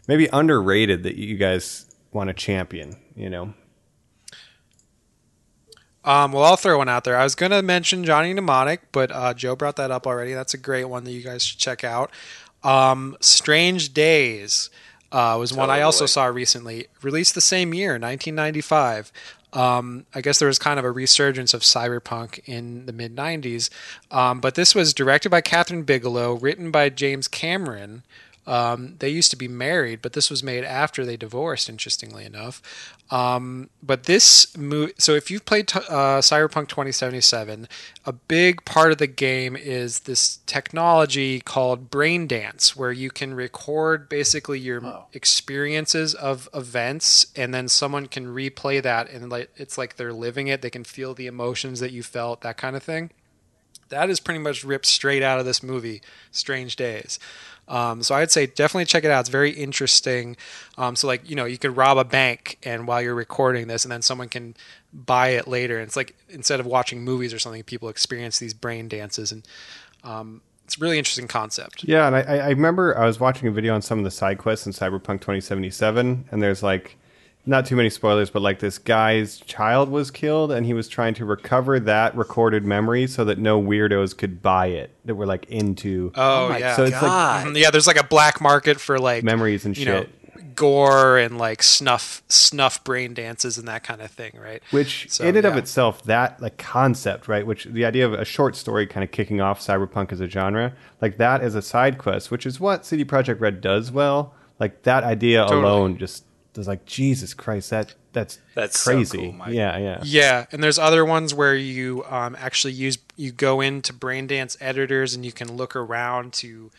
maybe underrated that you guys want to champion? You know, Um, well, I'll throw one out there. I was going to mention Johnny Mnemonic, but uh, Joe brought that up already. That's a great one that you guys should check out. Um, Strange Days uh, was one I also saw recently, released the same year, 1995. Um, I guess there was kind of a resurgence of cyberpunk in the mid 90s. Um, but this was directed by Kathryn Bigelow, written by James Cameron. Um, they used to be married, but this was made after they divorced, interestingly enough. Um, but this movie, so if you've played t- uh, Cyberpunk 2077, a big part of the game is this technology called Brain Dance, where you can record basically your experiences of events, and then someone can replay that, and like it's like they're living it. They can feel the emotions that you felt, that kind of thing that is pretty much ripped straight out of this movie, Strange Days. Um, so I'd say definitely check it out. It's very interesting. Um, so like you know you could rob a bank and while you're recording this, and then someone can buy it later. And it's like instead of watching movies or something, people experience these brain dances, and um, it's a really interesting concept. Yeah, and I I remember I was watching a video on some of the side quests in Cyberpunk 2077, and there's like not too many spoilers, but like this guy's child was killed, and he was trying to recover that recorded memory so that no weirdos could buy it that were like into Oh, yeah, so it's like Mhm. yeah. There's like a black market for like memories and you shit. know gore and like snuff snuff brain dances and that kind of thing, right? Which So, in and of itself, that like concept, right? Which the idea of a short story kind of kicking off cyberpunk as a genre, like that as a side quest, which is what CD Projekt Red does well. Like that idea Totally. alone just was like Jesus Christ, that that's That's so crazy. cool, yeah, yeah. Yeah, and there's other ones where you um, actually use you go into brain dance editors and you can look around to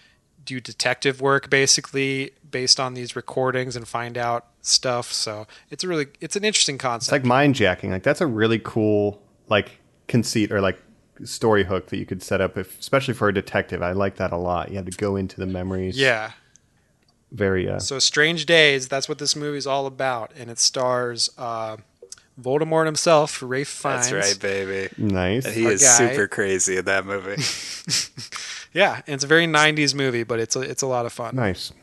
do detective work basically based on these recordings and find out stuff. So it's a really it's an interesting It's concept. like mind jacking. Like that's a really cool like conceit or like story hook that you could set up, if, especially for a detective. I like that a lot. You have to go into the memories. yeah. Very. Uh, So Strange Days, that's what this movie's all about, and it stars uh, Voldemort himself, Ralph Fiennes. That's right, baby. Nice. And he is guy. super crazy in that movie. Yeah, and it's a very '90s movie, but it's a, it's a lot of fun. Nice.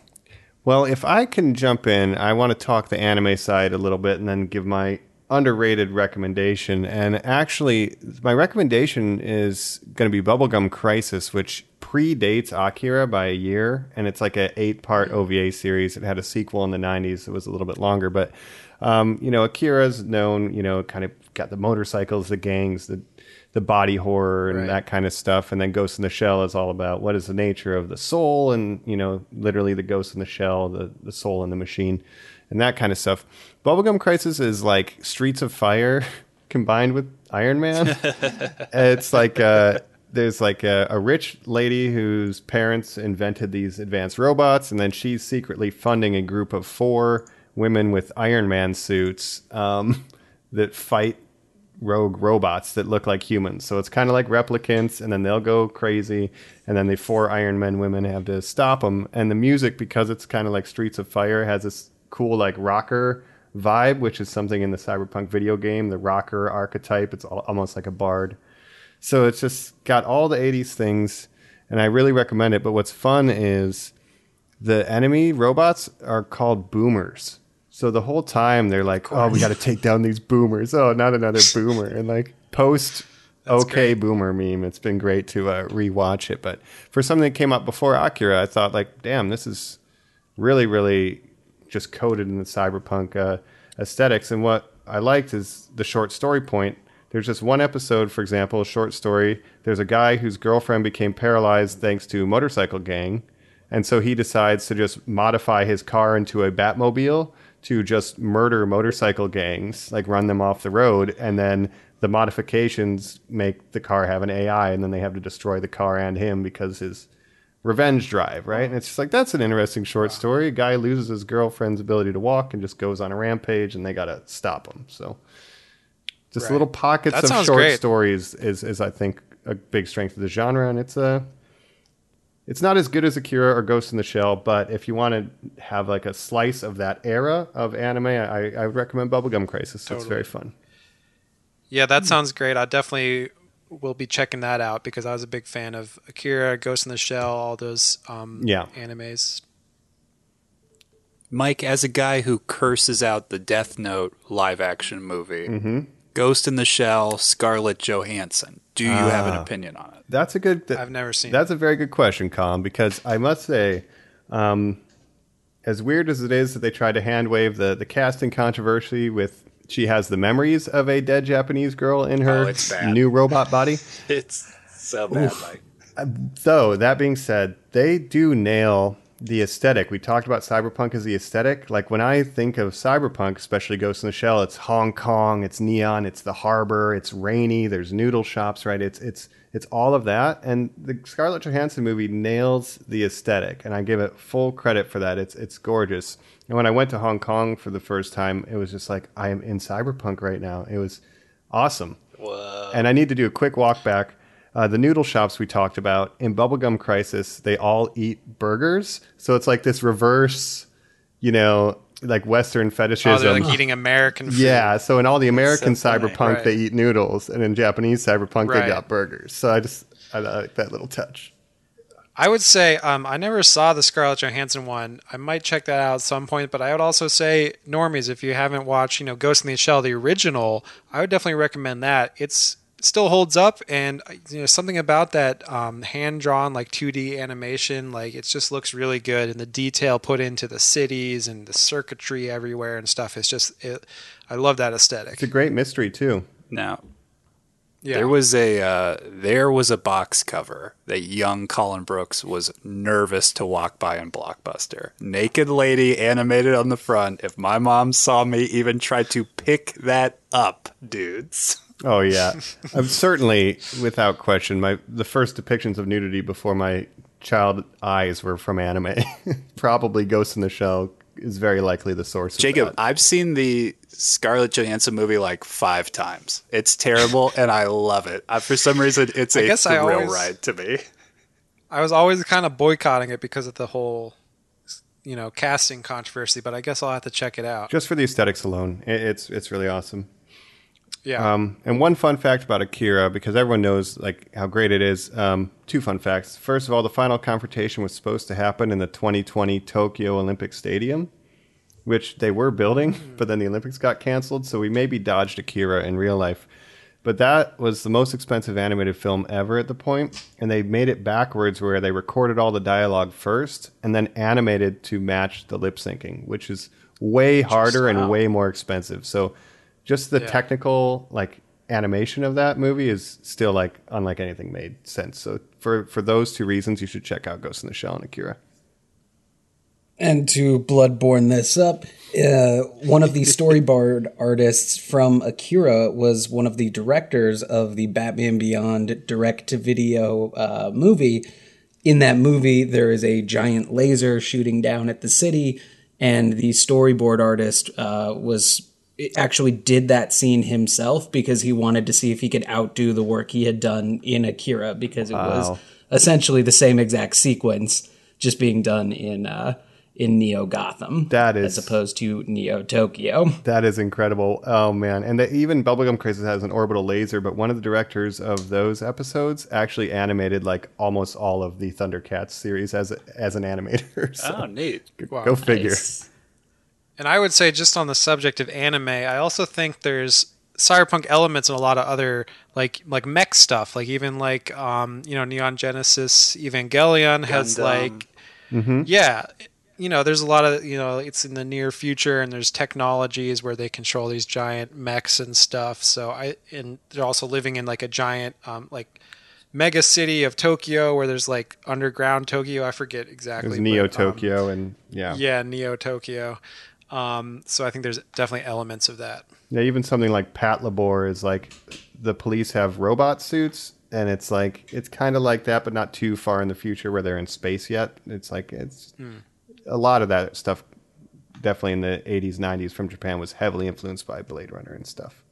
Well, if I can jump in, I want to talk the anime side a little bit and then give my underrated recommendation. And actually, my recommendation is going to be Bubblegum Crisis, which predates Akira by a year, and it's like an eight-part OVA series. It had a sequel in the '90s. It was a little bit longer, but um, you know, Akira's known. You know, kind of got the motorcycles, the gangs, the the body horror and Right. that kind of stuff. And then Ghost in the Shell is all about what is the nature of the soul and, you know, literally the ghost in the shell, the, the soul in the machine, and that kind of stuff. Bubblegum Crisis is like Streets of Fire combined with Iron Man. it's like uh, there's like a, a rich lady whose parents invented these advanced robots, and then she's secretly funding a group of four women with Iron Man suits um, that fight rogue robots that look like humans. So it's kind of like replicants, and then they'll go crazy, and then the four Iron Man women have to stop them. And the music, because it's kind of like Streets of Fire, has this cool like rocker vibe, which is something in the cyberpunk video game, the rocker archetype. It's al- almost like a bard. So it's just got all the 80s things, and I really recommend it. But what's fun is the enemy robots are called boomers. So the whole time they're like, "Oh, we got to take down these boomers." Oh, not another boomer. And like post okay boomer meme. It's been great to uh, rewatch it. But for something that came out before Akira, I thought like, "Damn, this is really, really just coded in the cyberpunk uh, aesthetics." And what I liked is the short story point. There's just one episode, for example, a short story. There's a guy whose girlfriend became paralyzed thanks to motorcycle gang. And so he decides to just modify his car into a Batmobile to just murder motorcycle gangs, like run them off the road. And then the modifications make the car have an AI, and then they have to destroy the car and him because his revenge drive, right? And it's just like, that's an interesting short story. A guy loses his girlfriend's ability to walk and just goes on a rampage, and they got to stop him. So just Right. little pockets That of short great. stories is, is, I think, a big strength of the genre. And it's a. It's not as good as Akira or Ghost in the Shell, but if you want to have like a slice of that era of anime, I, I would recommend Bubblegum Crisis. It's very fun. Yeah, that sounds great. I definitely will be checking that out because I was a big fan of Akira, Ghost in the Shell, all those um, Yeah. animes. Mike, as a guy who curses out the Death Note live action movie, Ghost in the Shell, Scarlett Johansson, do you have an Ah. opinion on it? That's a good. I've never seen. That's a very good question, Colin, because I must say, um, as weird as it is that they tried to hand wave the, the casting controversy with she has the memories of a dead Japanese girl in her Oh, new robot body. It's so bad, Mike. Though that being said, they do nail the aesthetic. We talked about cyberpunk as the aesthetic. Like when I think of cyberpunk, especially Ghost in the Shell, it's Hong Kong, it's neon, it's the harbor, it's rainy, there's noodle shops, right? It's it's it's all of that. And the Scarlett Johansson movie nails the aesthetic, and I give it full credit for that. It's it's gorgeous. And when I went to Hong Kong for the first time, it was just like I am in cyberpunk right now. It was awesome. Whoa. And I need to do a quick walk back. Uh, the noodle shops we talked about in Bubblegum Crisis, they all eat burgers. So it's like this reverse, you know, like Western fetishism. Oh, they're like eating American food. yeah. So in all the American So cyberpunk, Right. they eat noodles, and in Japanese cyberpunk, Right. they got burgers. So I just I like that little touch. I would say um, I never saw the Scarlett Johansson one. I might check that out at some point, but I would also say normies if you haven't watched, you know, Ghost in the Shell, the original, I would definitely recommend that. It's it still holds up, and you know something about that um, hand drawn like 2D animation, like it just looks really good, and the detail put into the cities and the circuitry everywhere and stuff. It's just it, I love that aesthetic. It's a great mystery too. Now, Yeah. there was a uh, there was a box cover that young Colin Brooks was nervous to walk by in Blockbuster. Naked lady animated on the front. If my mom saw me even try to pick that up, dudes. Oh yeah, I'm certainly without question. My the first depictions of nudity before my child eyes were from anime. Probably Ghost in the Shell is very likely the source. of Jacob, that. I've seen the Scarlett Johansson movie like five times. It's terrible, and I love it. I, for some reason, it's I a guess I thrill always- ride to me. I was always kind of boycotting it because of the whole, you know, casting controversy. But I guess I'll have to check it out. just for the aesthetics alone, it's it's really awesome. Yeah. Um, and one fun fact about Akira, because everyone knows like how great it is. Um, two fun facts. First of all, the final confrontation was supposed to happen in the 2020 Tokyo Olympic Stadium, which they were building, but then the Olympics got canceled, so we maybe dodged Akira in real life. But that was the most expensive animated film ever at the point, and they made it backwards where they recorded all the dialogue first and then animated to match the lip syncing, which is way harder and way more expensive. So just the Yeah. technical like animation of that movie is still like unlike anything made sense. So for for those two reasons, you should check out Ghost in the Shell and Akira. And to bloodborne this up, uh, one of the storyboard artists from Akira was one of the directors of the Batman Beyond direct to video uh, movie. In that movie, there is a giant laser shooting down at the city, and the storyboard artist uh, was actually did that scene himself because he wanted to see if he could outdo the work he had done in Akira because it was essentially the same exact sequence just being done in uh, in Neo Gotham. That is- as opposed to Neo Tokyo. That is incredible. Oh man, and the, even Bubblegum Crisis has an orbital laser, but one of the directors of those episodes actually animated like almost all of the Thundercats series as as an animator. So Oh, neat. go, go figure. Nice. And I would say, just on the subject of anime, I also think there's cyberpunk elements in a lot of other like like mech stuff. Like even like um, you know Neon Genesis Evangelion has Gundam. like Mm-hmm. yeah, you know there's a lot of you know it's in the near future and there's technologies where they control these giant mechs and stuff. So I and they're also living in like a giant um, like mega city of Tokyo where there's like underground Tokyo. I forget exactly. There's Neo but, um, Tokyo and yeah. yeah, Neo Tokyo. Um, so I think there's definitely elements of that. Yeah, even something like Patlabor is like the police have robot suits, and it's like it's kind of like that, but not too far in the future where they're in space yet. It's like it's a lot of that stuff. Definitely in the '80s, '90s from Japan was heavily influenced by Blade Runner and stuff.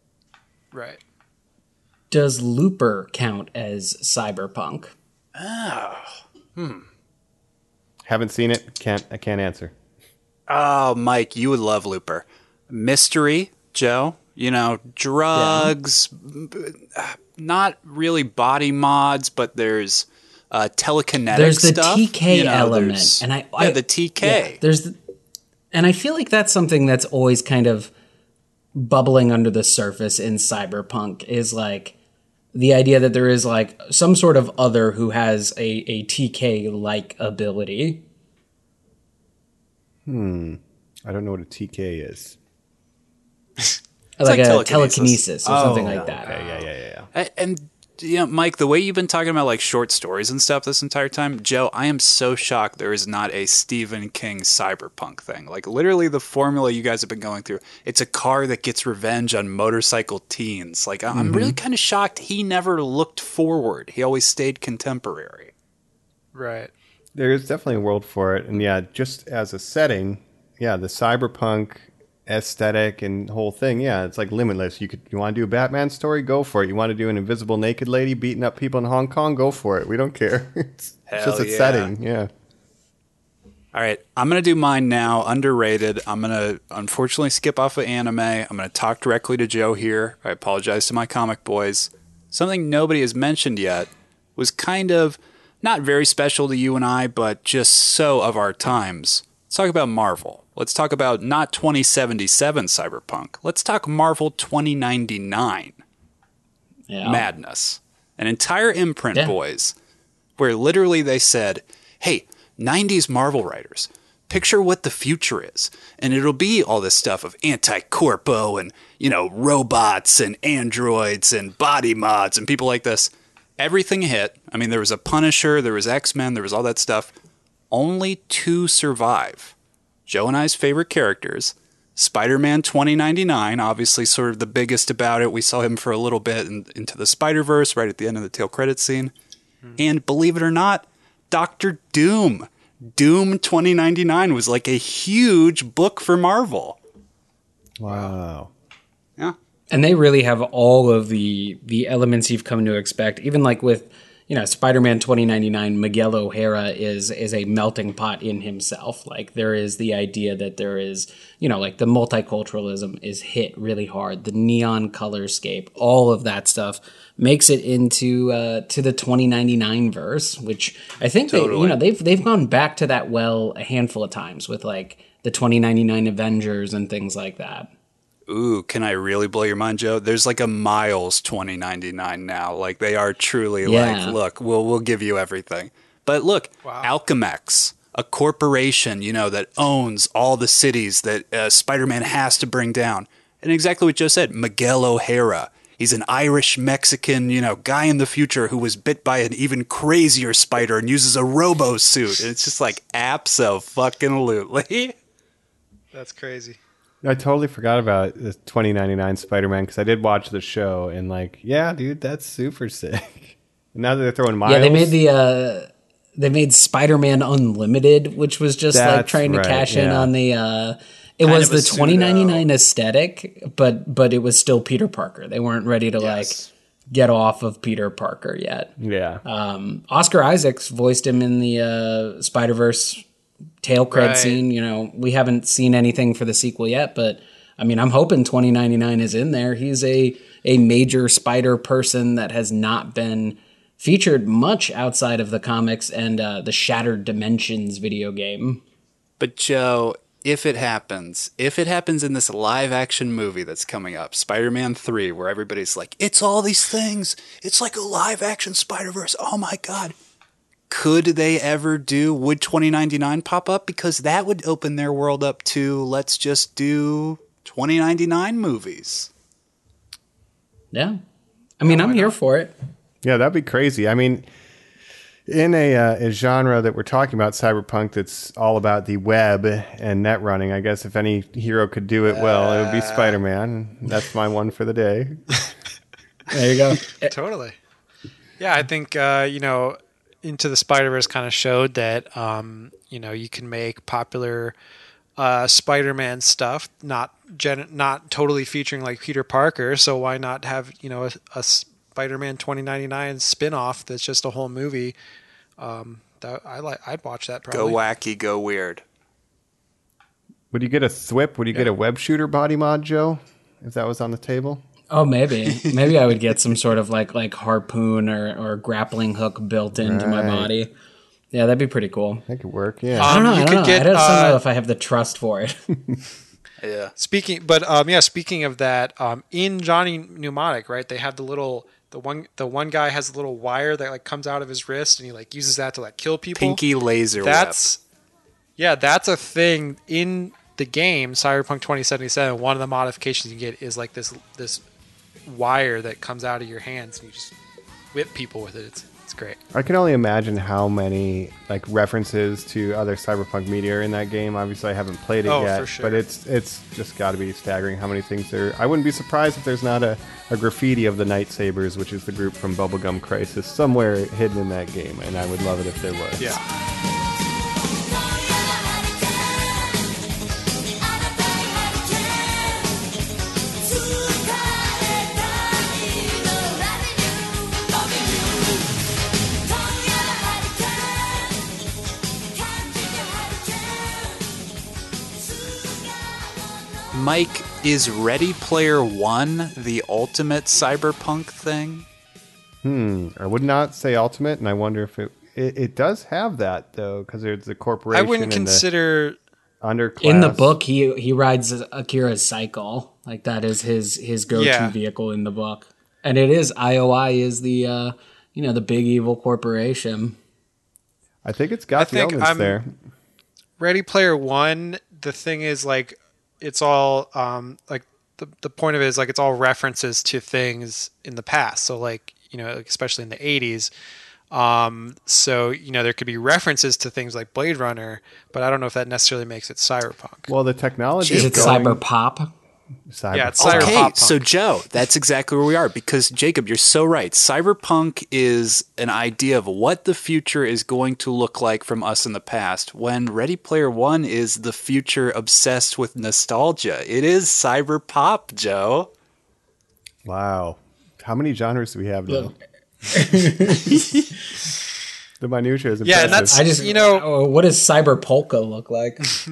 Right. Does Looper count as cyberpunk? Oh. Hmm. Haven't seen it. Can't I can't answer. Oh, Mike, you would love Looper. Mystery, Joe. You know, drugs, b- not really body mods, but there's uh, telekinetic There's the stuff. TK You know, element, and I, yeah, I the TK. yeah, there's, the, and I feel like that's something that's always kind of bubbling under the surface in cyberpunk is like the idea that there is like some sort of other who has a, a TK like ability. Hmm. I don't know what a TK is. like, like a telekinesis. telekinesis or something Oh, like that. Yeah, yeah, yeah, yeah. yeah. And you know, Mike, the way you've been talking about like short stories and stuff this entire time, Joe, I am so shocked there is not a Stephen King cyberpunk thing. Like literally the formula you guys have been going through. It's a car that gets revenge on motorcycle teens. Like I- I'm really mm-hmm. kind of shocked he never looked forward. He always stayed contemporary. Right. There is definitely a world for it, and yeah, just as a setting, yeah, the cyberpunk aesthetic and whole thing, yeah, it's like limitless. You could you want to do a Batman story, go for it. You want to do an invisible naked lady beating up people in Hong Kong, go for it. We don't care. it's Hell just a yeah. setting, yeah. All right, I'm gonna do mine now. Underrated. I'm gonna unfortunately skip off of anime. I'm gonna talk directly to Joe here. I apologize to my comic boys. Something nobody has mentioned yet was kind of not very special to you and I, but just so of our times. Let's talk about Marvel. Let's talk about not 2077 Cyberpunk. Let's talk Marvel 2099 Yeah. madness. An entire imprint, Yeah. boys, where literally they said, hey, 90s Marvel writers, picture what the future is. And it'll be all this stuff of anti corpo and, you know, robots and androids and body mods and people like this. Everything hit. I mean, there was a Punisher, there was X Men, there was all that stuff. Only two survive. Joe and I's favorite characters. Spider Man 2099, obviously, sort of the biggest about it. We saw him for a little bit in, into the Spider Verse right at the end of the tail credit scene. Hmm. And believe it or not, Doctor Doom. Doom 2099 was like a huge book for Marvel. Wow. And they really have all of the the elements you've come to expect even like with you know, Spider-Man 2099, Miguel O'Hara is is a melting pot in himself. Like there is the idea that there is, you know, like the multiculturalism is hit really hard. The neon colorscape, all of that stuff makes it into uh, to the 2099 verse, which I think they, you know they've they've gone back to that well a handful of times with like the 2099 Avengers and things like that. Ooh, can I really blow your mind, Joe? There's like a Miles 2099 now. Like they are truly Yeah. like, look, we'll we'll give you everything. But look, Alchemax, a corporation, you know, that owns all the cities that uh, Spider-Man has to bring down. And exactly what Joe said, Miguel O'Hara. He's an Irish Mexican, you know, guy in the future who was bit by an even crazier spider and uses a robo suit. And it's just like absolutely. That's crazy. I totally forgot about the 2099 Spider-Man because I did watch the show and like, yeah, dude, that's super sick. And now that they're throwing miles, Yeah, they made the uh they made Spider-Man Unlimited, which was just like That's trying to right, cash in yeah. on the uh it Kind was the 2099 aesthetic, but but it was still Peter Parker. They weren't ready to Yes. like get off of Peter Parker yet. yeah, Um, Oscar Isaacs voiced him in the uh, Spider Verse tail cred Right. scene. You know, we haven't seen anything for the sequel yet, but I mean, I'm hoping 2099 is in there. He's a a major spider person that has not been featured much outside of the comics and uh, the Shattered Dimensions video game. But Joe, if it happens, if it happens in this live action movie that's coming up, Spider Man 3, where everybody's like, it's all these things, it's like a live action Spider Verse, oh my god. Could they ever do, would 2099 pop up? Because that would open their world up to, let's just do 2099 movies. Yeah, I mean, I'm here for it. yeah, that'd be crazy. I mean, in a, uh, a genre that we're talking about, cyberpunk, that's all about the web and net running. I guess if any hero could do it well, it would be Spider-Man. That's my one for the day. There you go. Totally. Yeah, I think uh, you know, Into the Spider Verse kind of showed that um, you know you can make popular uh, Spider-Man stuff not gen- not totally featuring like Peter Parker. So why not have you know a, a Spider-Man 2099 spin-off that's just a whole movie? Um, that I like. I'd watch that probably. Go wacky, go weird. Would you get a thwip? Would you get a web shooter body mod, Joe? If that was on the table? Oh, maybe. Maybe I would get some sort of like like harpoon or, or grappling hook built into my body. Yeah, that'd be pretty cool. That could work. Yeah. I don't know. Um, you I don't could know. get, I don't uh, know if I have the trust for it. Yeah. Speaking, but um, yeah, speaking of that, um, in Johnny Mnemonic, right? They have the little the one the one guy has a little wire that like comes out of his wrist, and he like uses that to like kill people. Pinky laser That's yeah, that's a thing in the game Cyberpunk 2077. One of the modifications you get is like this this wire that comes out of your hands, and you just whip people with it. It's it's great. I can only imagine how many like references to other cyberpunk media are in that game. Obviously, I haven't played it Oh, yet, for sure. but it's it's just got to be staggering how many things there. I wouldn't be surprised if there's not a, a graffiti of the Knight Sabers, which is the group from Bubblegum Crisis, somewhere hidden in that game, and I would love it if there was. Yeah. Mike, is Ready Player One the ultimate cyberpunk thing? Hmm. I would not say ultimate, and I wonder if it it, it does have that though, because there's the corporation. I wouldn't consider underclass. in the book, he he rides Akira's cycle. Like that is his his go to Yeah. vehicle in the book, and it is IOI is the uh, you know the big evil corporation. I think it's got I the think elements I'm- there. Ready Player One, the thing is like it's all um like the the point of it is like it's all references to things in the past. So like, you know, like, especially in the 80s. Um so, you know, there could be references to things like Blade Runner, but I don't know if that necessarily makes it cyberpunk. Well, the technology Is is it going, cyber pop? Cyber Yeah, it's cyber- Okay, Cyberpunk. so Joe, that's exactly where we are because Jacob, you're so right. Cyberpunk is an idea of what the future is going to look like from us in the past. When Ready Player One is the future obsessed with nostalgia, it is cyber pop, Joe. Wow. How many genres do we have now? The minutia is Yeah, and impressive. that's- I just You know- oh, what does Cyber Polka look like?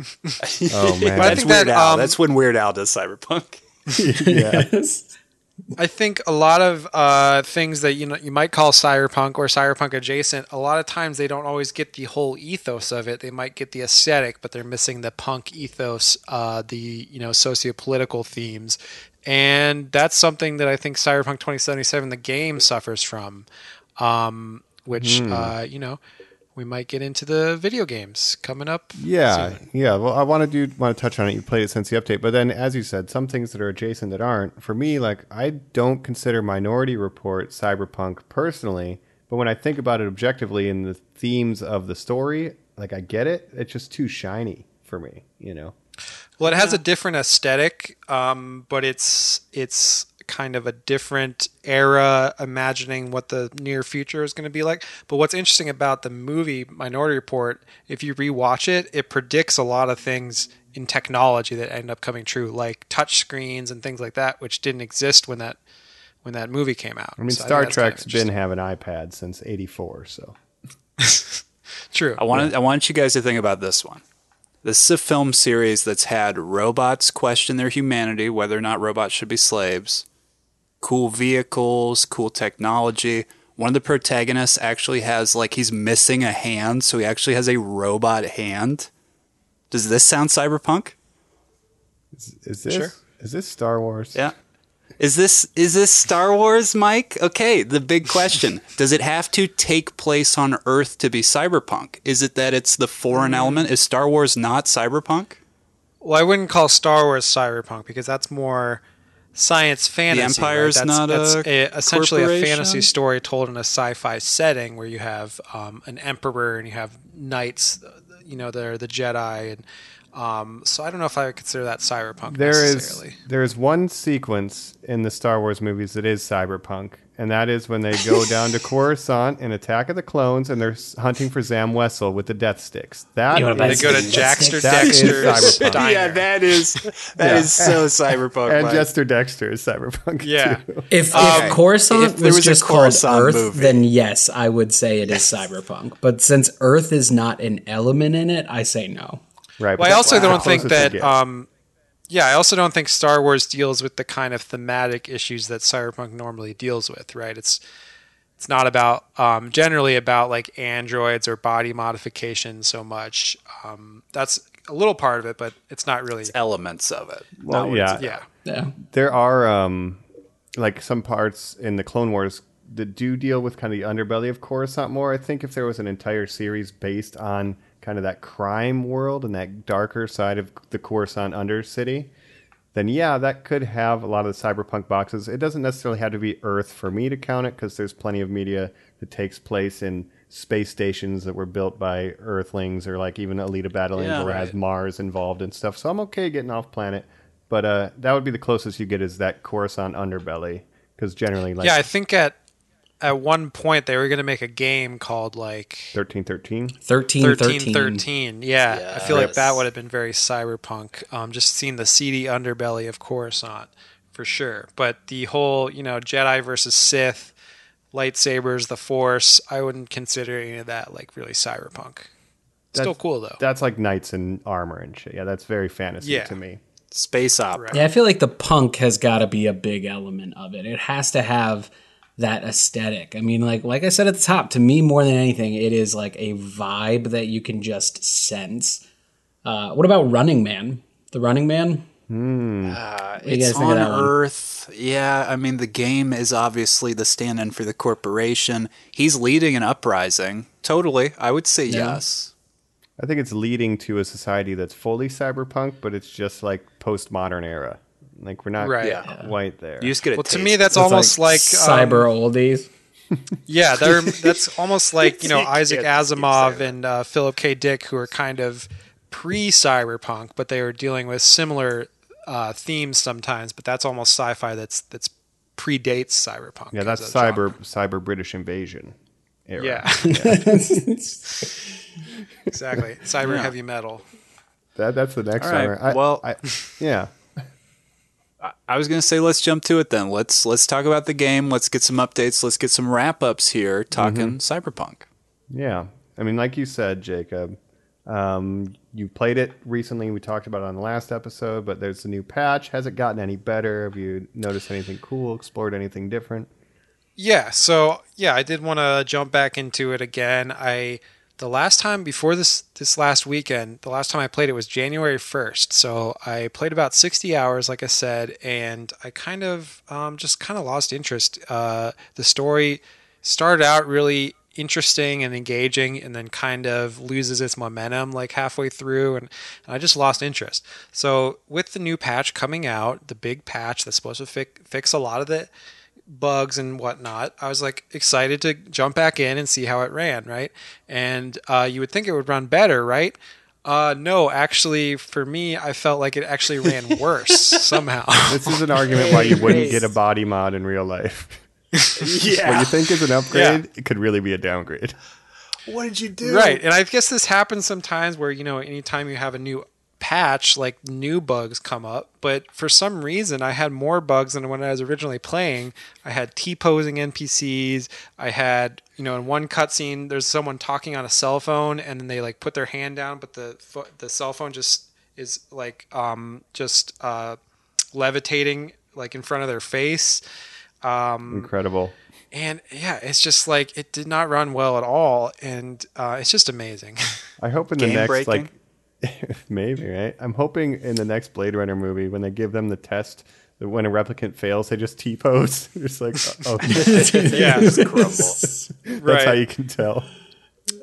oh man, But I That's think Weird that, Al. um, That's when Weird Al does cyberpunk. yeah. I think a lot of uh, things that you know you might call cyberpunk or cyberpunk adjacent, a lot of times they don't always get the whole ethos of it. They might get the aesthetic, but they're missing the punk ethos, uh, the you know socio-political themes, and that's something that I think Cyberpunk 2077, the game, suffers from, um, which uh, you know we might get into the video games coming up. Yeah, soon. yeah. Well, I wanted to want to touch on it. You played it since the update, but then, as you said, some things that are adjacent that aren't. For me, like I don't consider Minority Report cyberpunk personally, but when I think about it objectively in the themes of the story, like I get it. It's just too shiny for me, you know. Well, it has a different aesthetic, um, but it's it's kind of a different era, imagining what the near future is going to be like. But what's interesting about the movie Minority Report, if you rewatch it, it predicts a lot of things in technology that end up coming true, like touch screens and things like that, which didn't exist when that when that movie came out. I mean, So think Star that's kind of Trek's been having iPads since '84, so true. I want I want you guys to think about this one. This is a film series that's had robots question their humanity, whether or not robots should be slaves. Cool vehicles, cool technology. One of the protagonists actually has like he's missing a hand, so he actually has a robot hand. Does this sound cyberpunk? is this Sure. is this Star Wars? Yeah. Is this is this Star Wars, Mike? Okay, the big question. Does it have to take place on Earth to be cyberpunk? Is it that it's the foreign mm. element? Is Star Wars not cyberpunk? Well, I wouldn't call Star Wars cyberpunk because that's more science fantasy. right? Empire's that's, not that's a essentially a fantasy story told in a sci-fi setting where you have um, an emperor and you have knights, uh, you know, they're the Jedi, and um, so I don't know if I would consider that cyberpunk There is necessarily. there is one sequence in the Star Wars movies that is cyberpunk, and that is when they go down to Coruscant and Attack of the Clones, and they're hunting for Zam Wesell with the Death Sticks. That You know, is- They go to That's- Jackster that is Dexter's cyberpunk. diner. Yeah, that is that is Yeah. so cyberpunk. and Mike. Jester Dexter is cyberpunk. Yeah. too. If, Okay. if Coruscant If was, was just Coruscant called Earth, movie. then yes, I would say it is cyberpunk. But since Earth is not an element in it, I say no. right. Well, I also that's the don't think that. Um, yeah, I also don't think Star Wars deals with the kind of thematic issues that Cyberpunk normally deals with. Right? It's it's not about um, generally about like androids or body modification so much. Um, that's a little part of it, but it's not really. elements of it. well, yeah, it's- Yeah. Yeah. there are um, like some parts in the Clone Wars that do deal with kind of the underbelly of Coruscant more. I think if there was an entire series based on kind of that crime world and that darker side of the Coruscant Undercity, then yeah, that could have a lot of the cyberpunk boxes. It doesn't necessarily have to be Earth for me to count it because there's plenty of media that takes place in space stations that were built by Earthlings or like even Alita Battle Yeah, Angel right. has Mars involved and stuff. So I'm okay getting off planet, but uh, that would be the closest you get is that Coruscant underbelly because generally like yeah, I think at at one point they were going to make a game called like thirteen thirteen. 13, 13 13. 13 yeah i feel like that would have been very cyberpunk um, just seeing the seedy underbelly of coruscant for sure but the whole you know jedi versus sith lightsabers the force i wouldn't consider any of that like really cyberpunk still cool though That's like knights in armor and shit. Yeah, that's very fantasy Yeah. to me. Space opera. Yeah, I feel like the punk has got to be a big element of it. It has to have that aesthetic. I mean, like like I said at the top, to me more than anything, it is like a vibe that you can just sense. Uh, what about Running Man? The Running Man? Uh, do you guys it's on that one? Earth. Yeah, I mean the game is obviously the stand-in for the corporation. He's leading an uprising. Totally, I would say Yeah. yes. I think it's leading to a society that's fully cyberpunk, but it's just like postmodern era. Like we're not Right. Yeah. quite there. You just get a well to me that's It's almost like, um, cyber oldies. yeah they're, that's almost like you know isaac asimov and uh, philip k dick who are kind of pre-cyberpunk but they were dealing with similar uh, themes sometimes but that's almost sci-fi that's that's predates cyberpunk yeah, that's a cyber genre. cyber British invasion era. yeah exactly cyber Yeah. heavy metal That that's the next All right, genre. I, well- I, yeah. I was gonna say let's jump to it then. Let's let's talk about the game. Let's get some updates. Let's get some wrap ups here. Talking cyberpunk. Yeah. I mean, like you said, Jacob, um, you played it recently. We talked about it on the last episode, but there's a new patch. Has it gotten any better? Have you noticed anything cool? Explored anything different? Yeah, so yeah, I did want to jump back into it again. I the last time before this this last weekend, the last time I played it was January 1st. So I played about 60 hours like I said and I kind of um, just kind of lost interest. Uh, the story started out really interesting and engaging and then kind of loses its momentum like halfway through and, and I just lost interest. So with the new patch coming out, the big patch that's supposed to fi- fix a lot of the bugs and whatnot, I was like excited to jump back in and see how it ran, right? And uh, you would think it would run better, right? Uh, no, actually, for me, I felt like it actually ran worse somehow. This is an argument why you wouldn't get a body mod in real life. Yeah. What you think is an upgrade, it could really be a downgrade. What did you do? Right. And I guess this happens sometimes where, you know, anytime you have a new patch, like new bugs come up. But for some reason, I had more bugs than when I was originally playing. I had T posing NPCs. I had, you know, in one cutscene, there's someone talking on a cell phone and then they like put their hand down, but the, pho- the cell phone just is like, um, just, uh, levitating like in front of their face. Um, Incredible. and yeah, it's just like it did not run well at all, and uh, it's just amazing. I hope in the Game next breaking? like maybe right. I'm hoping in the next Blade Runner movie when they give them the test that when a replicant fails, they just T pose. just like oh, yeah, That's Right. how you can tell.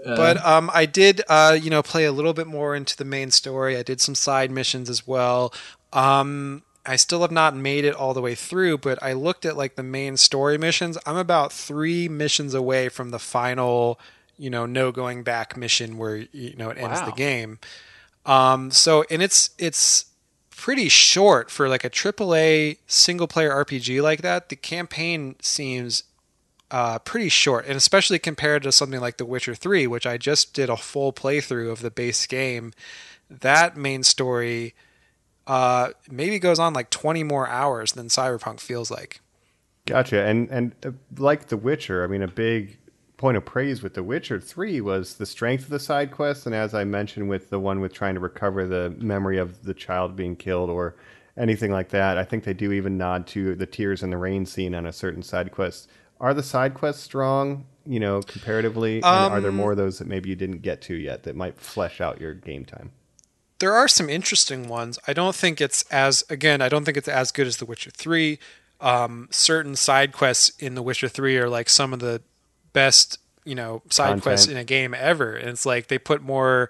but um, I did, uh, you know, play a little bit more into the main story. I did some side missions as well. Um, I still have not made it all the way through, but I looked at like the main story missions. I'm about three missions away from the final, you know, no going back mission where you know it ends Wow. the game. Um, so and it's it's pretty short for like a AAA single player RPG like that. The campaign seems uh, pretty short, and especially compared to something like The Witcher 3, which I just did a full playthrough of the base game. That main story uh, maybe goes on like 20 more hours than Cyberpunk feels like. Gotcha. And and uh, like The Witcher, I mean, a big point of praise with The Witcher Three was the strength of the side quests, and as I mentioned with the one with trying to recover the memory of the child being killed or anything like that, I think they do even nod to the tears in the rain scene on a certain side quest. Are the side quests strong? You know, comparatively, and are there Um, more of those that maybe you didn't get to yet that might flesh out your game time? there are some interesting ones. I don't think it's as again, I don't think it's as good as The Witcher 3. Um, certain side quests in The Witcher 3 are like some of the best, you know, side Content. quests in a game ever. And it's like they put more,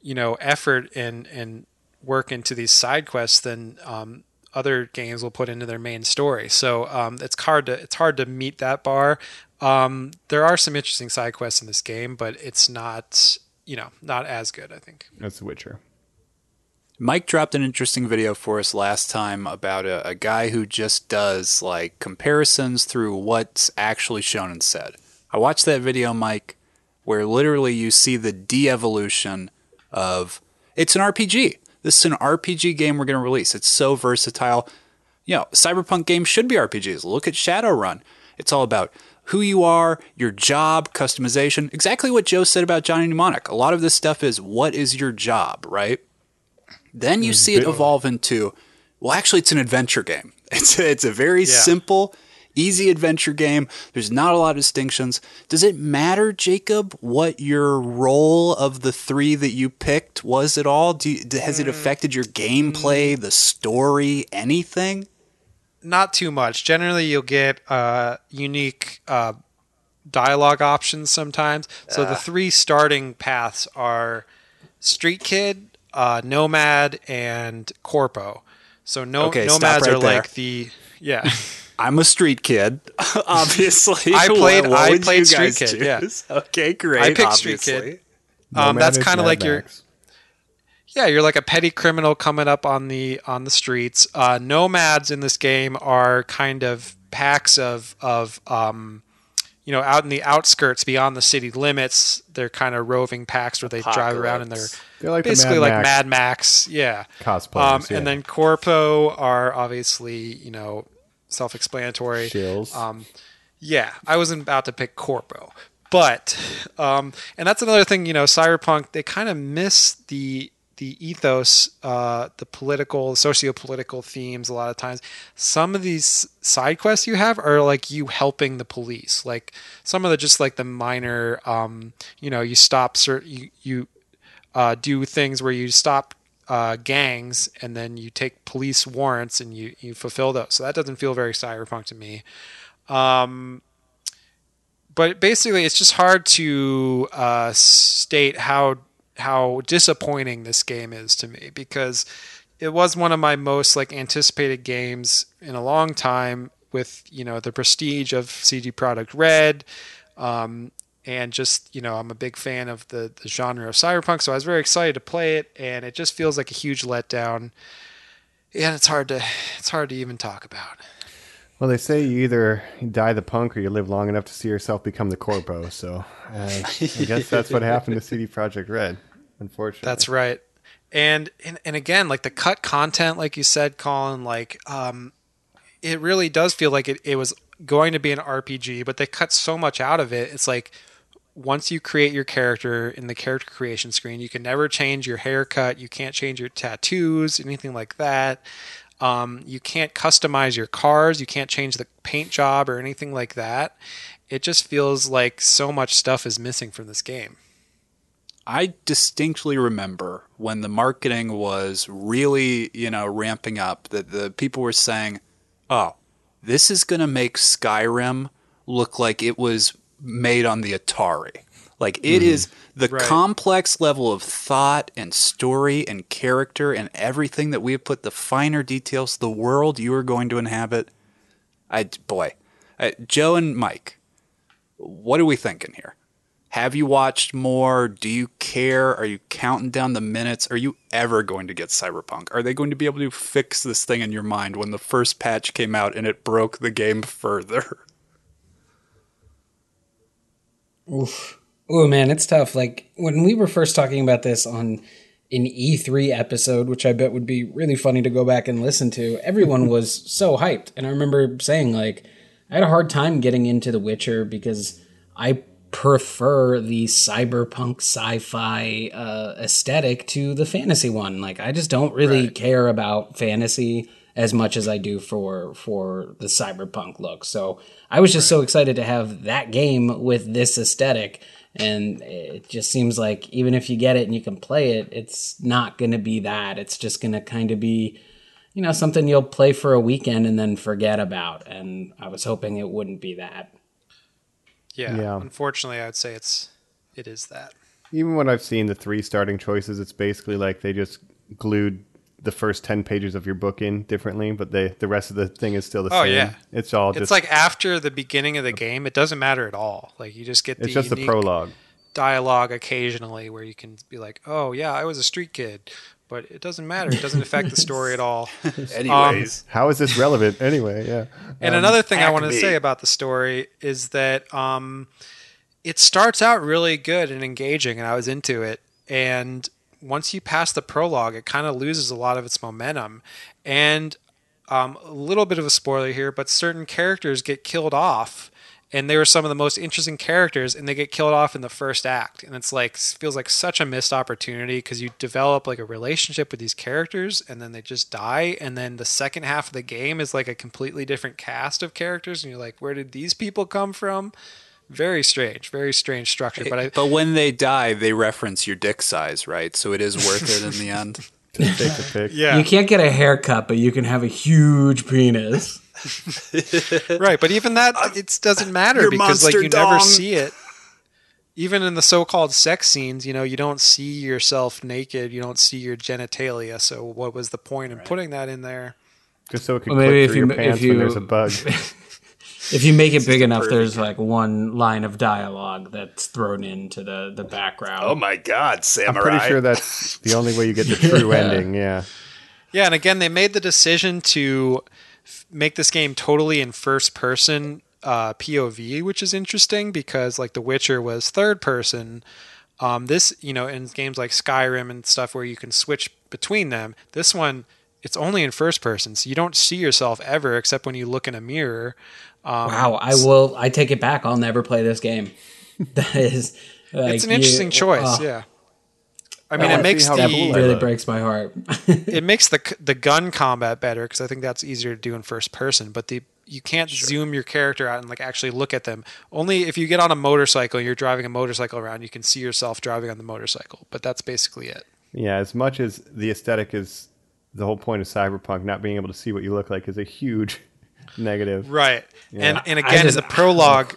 you know, effort and and work into these side quests than um, other games will put into their main story. So um, it's hard to it's hard to meet that bar. Um, there are some interesting side quests in this game, but it's not you know not as good. I think. That's The Witcher. Mike dropped an interesting video for us last time about a, a guy who just does like comparisons through what's actually shown and said. I watched that video, Mike, where literally you see the de evolution of it's an RPG. This is an RPG game we're going to release. It's so versatile. You know, cyberpunk games should be RPGs. Look at Shadowrun. It's all about who you are, your job, customization. Exactly what Joe said about Johnny Mnemonic. A lot of this stuff is what is your job, right? Then you mm, see it evolve into, well, actually, it's an adventure game. It's a, it's a very simple, easy adventure game. There's not a lot of distinctions. Does it matter, Jacob, what your role of the three that you picked was at all? Do you, has it affected your gameplay, the story, anything? not too much. Generally, you'll get uh, unique uh, dialogue options sometimes. So the three starting paths are Street Kid, uh, Nomad, and Corpo. So no Okay, nomads right are there. like the yeah. I'm a street kid, obviously. I played- What- what I played Street guys Kid, yeah. Okay, great. I picked Street Kid. obviously. Um, Nomad that's kind of Mad like your Yeah, you're like a petty criminal coming up on the on the streets. Uh, nomads in this game are kind of packs of of um, you know out in the outskirts beyond the city limits. They're kind of roving packs where they drive around and they're They're like the basically Mad like Max Mad Max. Yeah, cosplayers. um, yeah. and then Corpo are obviously you know self-explanatory. Shills. Um, yeah, I wasn't about to pick Corpo. but um, and that's another thing. You know, cyberpunk they kind of miss the the ethos, uh, the political, socio-political themes. A lot of times, some of these side quests you have are like you helping the police. Like some of the just like the minor, um, you know, you stop certain you you uh, do things where you stop uh, gangs and then you take police warrants and you you fulfill those. So that doesn't feel very cyberpunk to me. Um, but basically, it's just hard to uh, state how how disappointing this game is to me because it was one of my most like anticipated games in a long time with you know the prestige of CD Projekt Red um, and just you know I'm a big fan of the, the genre of cyberpunk so I was very excited to play it and it just feels like a huge letdown and it's hard to it's hard to even talk about Well, they say you either die the punk or you live long enough to see yourself become the corpo. So uh, I guess that's what happened to CD Projekt Red, unfortunately. That's right. And, and and again, like the cut content, like you said, Colin, like um, it really does feel like it, it was going to be an RPG, but they cut so much out of it. It's like once you create your character in the character creation screen, you can never change your haircut, you can't change your tattoos, anything like that. Um, you can't customize your cars, you can't change the paint job or anything like that. It just feels like so much stuff is missing from this game. I distinctly remember when the marketing was really, you know, ramping up that the people were saying, "Oh, this is going to make Skyrim look like it was made on the Atari." Like it is the Right. complex level of thought and story and character and everything that we have put the finer details, the world you are going to inhabit. I boy, uh, Joe and Mike, what are we thinking here? Have you watched more? Do you care? Are you counting down the minutes? Are you ever going to get Cyberpunk? Are they going to be able to fix this thing in your mind when the first patch came out and it broke the game further? Oof. Oh man, it's tough. Like when we were first talking about this on an E3 episode, which I bet would be really funny to go back and listen to, everyone was so hyped. And I remember saying like I had a hard time getting into The Witcher because I prefer the cyberpunk sci-fi uh, aesthetic to the fantasy one. Like I just don't really care about fantasy as much as I do for for the cyberpunk look. So I was just so excited to have that game with this aesthetic. And it just seems like even if you get it and you can play it, it's not going to be that. It's just going to kind of be, you know, something you'll play for a weekend and then forget about. And I was hoping it wouldn't be that. Yeah, Yeah. Unfortunately, I would say it's it is that. Even when I've seen the three starting choices, it's basically like they just glued the first 10 pages of your book in differently, but they, the rest of the thing is still the Oh same. yeah, It's all It's like after the beginning of the game, it doesn't matter at all. Like you just get the it's just the prologue. dialogue occasionally where you can be like, "Oh yeah, I was a street kid," but it doesn't matter. It doesn't affect the story at all. Anyways, How is this relevant anyway? Yeah. And Um, another thing I hack want to say about the story is that um, it starts out really good and engaging, and I was into it. And once you pass the prologue, it kind of loses a lot of its momentum. And um, a little bit of a spoiler here, but certain characters get killed off. And they were some of the most interesting characters, and they get killed off in the first act. And it's like feels like such a missed opportunity because you develop like a relationship with these characters, and then they just die. And then the second half of the game is like a completely different cast of characters, and you're like, where did these people come from? Very strange, very strange structure. But I, but when they die, they reference your dick size, right? So it is worth it in the end. take the pick. yeah, You can't get a haircut, but you can have a huge penis. right but even that it doesn't matter your because like monster you never see it even in the so-called sex scenes you know you don't see yourself naked you don't see your genitalia so what was the point in putting that in there Just so it could Well, maybe if through you- your if pants you- when there's a bug. If you make it big enough, perfect there's like one line of dialogue that's thrown into the, the background. oh my god, samurai! I'm pretty sure that's the only way you get the true ending. Yeah. yeah and again they made the decision to f- make this game totally in first person uh, pov which is interesting because like the witcher was third person um, this you know in games like skyrim and stuff where you can switch between them this one it's only in first person so you don't see yourself ever except when you look in a mirror um, wow, I will. I take it back. I'll never play this game. that is. Like, it's an interesting you- choice. oh, yeah. I mean, I it makes how cool the really breaks my heart. it makes the the gun combat better because I think that's easier to do in first person. But the you can't zoom your character out and like actually look at them. Only if you get on a motorcycle, you're driving a motorcycle around, you can see yourself driving on the motorcycle. But that's basically it. Yeah, as much as the aesthetic is the whole point of cyberpunk, not being able to see what you look like is a huge negative. Right. And and again just- in the prologue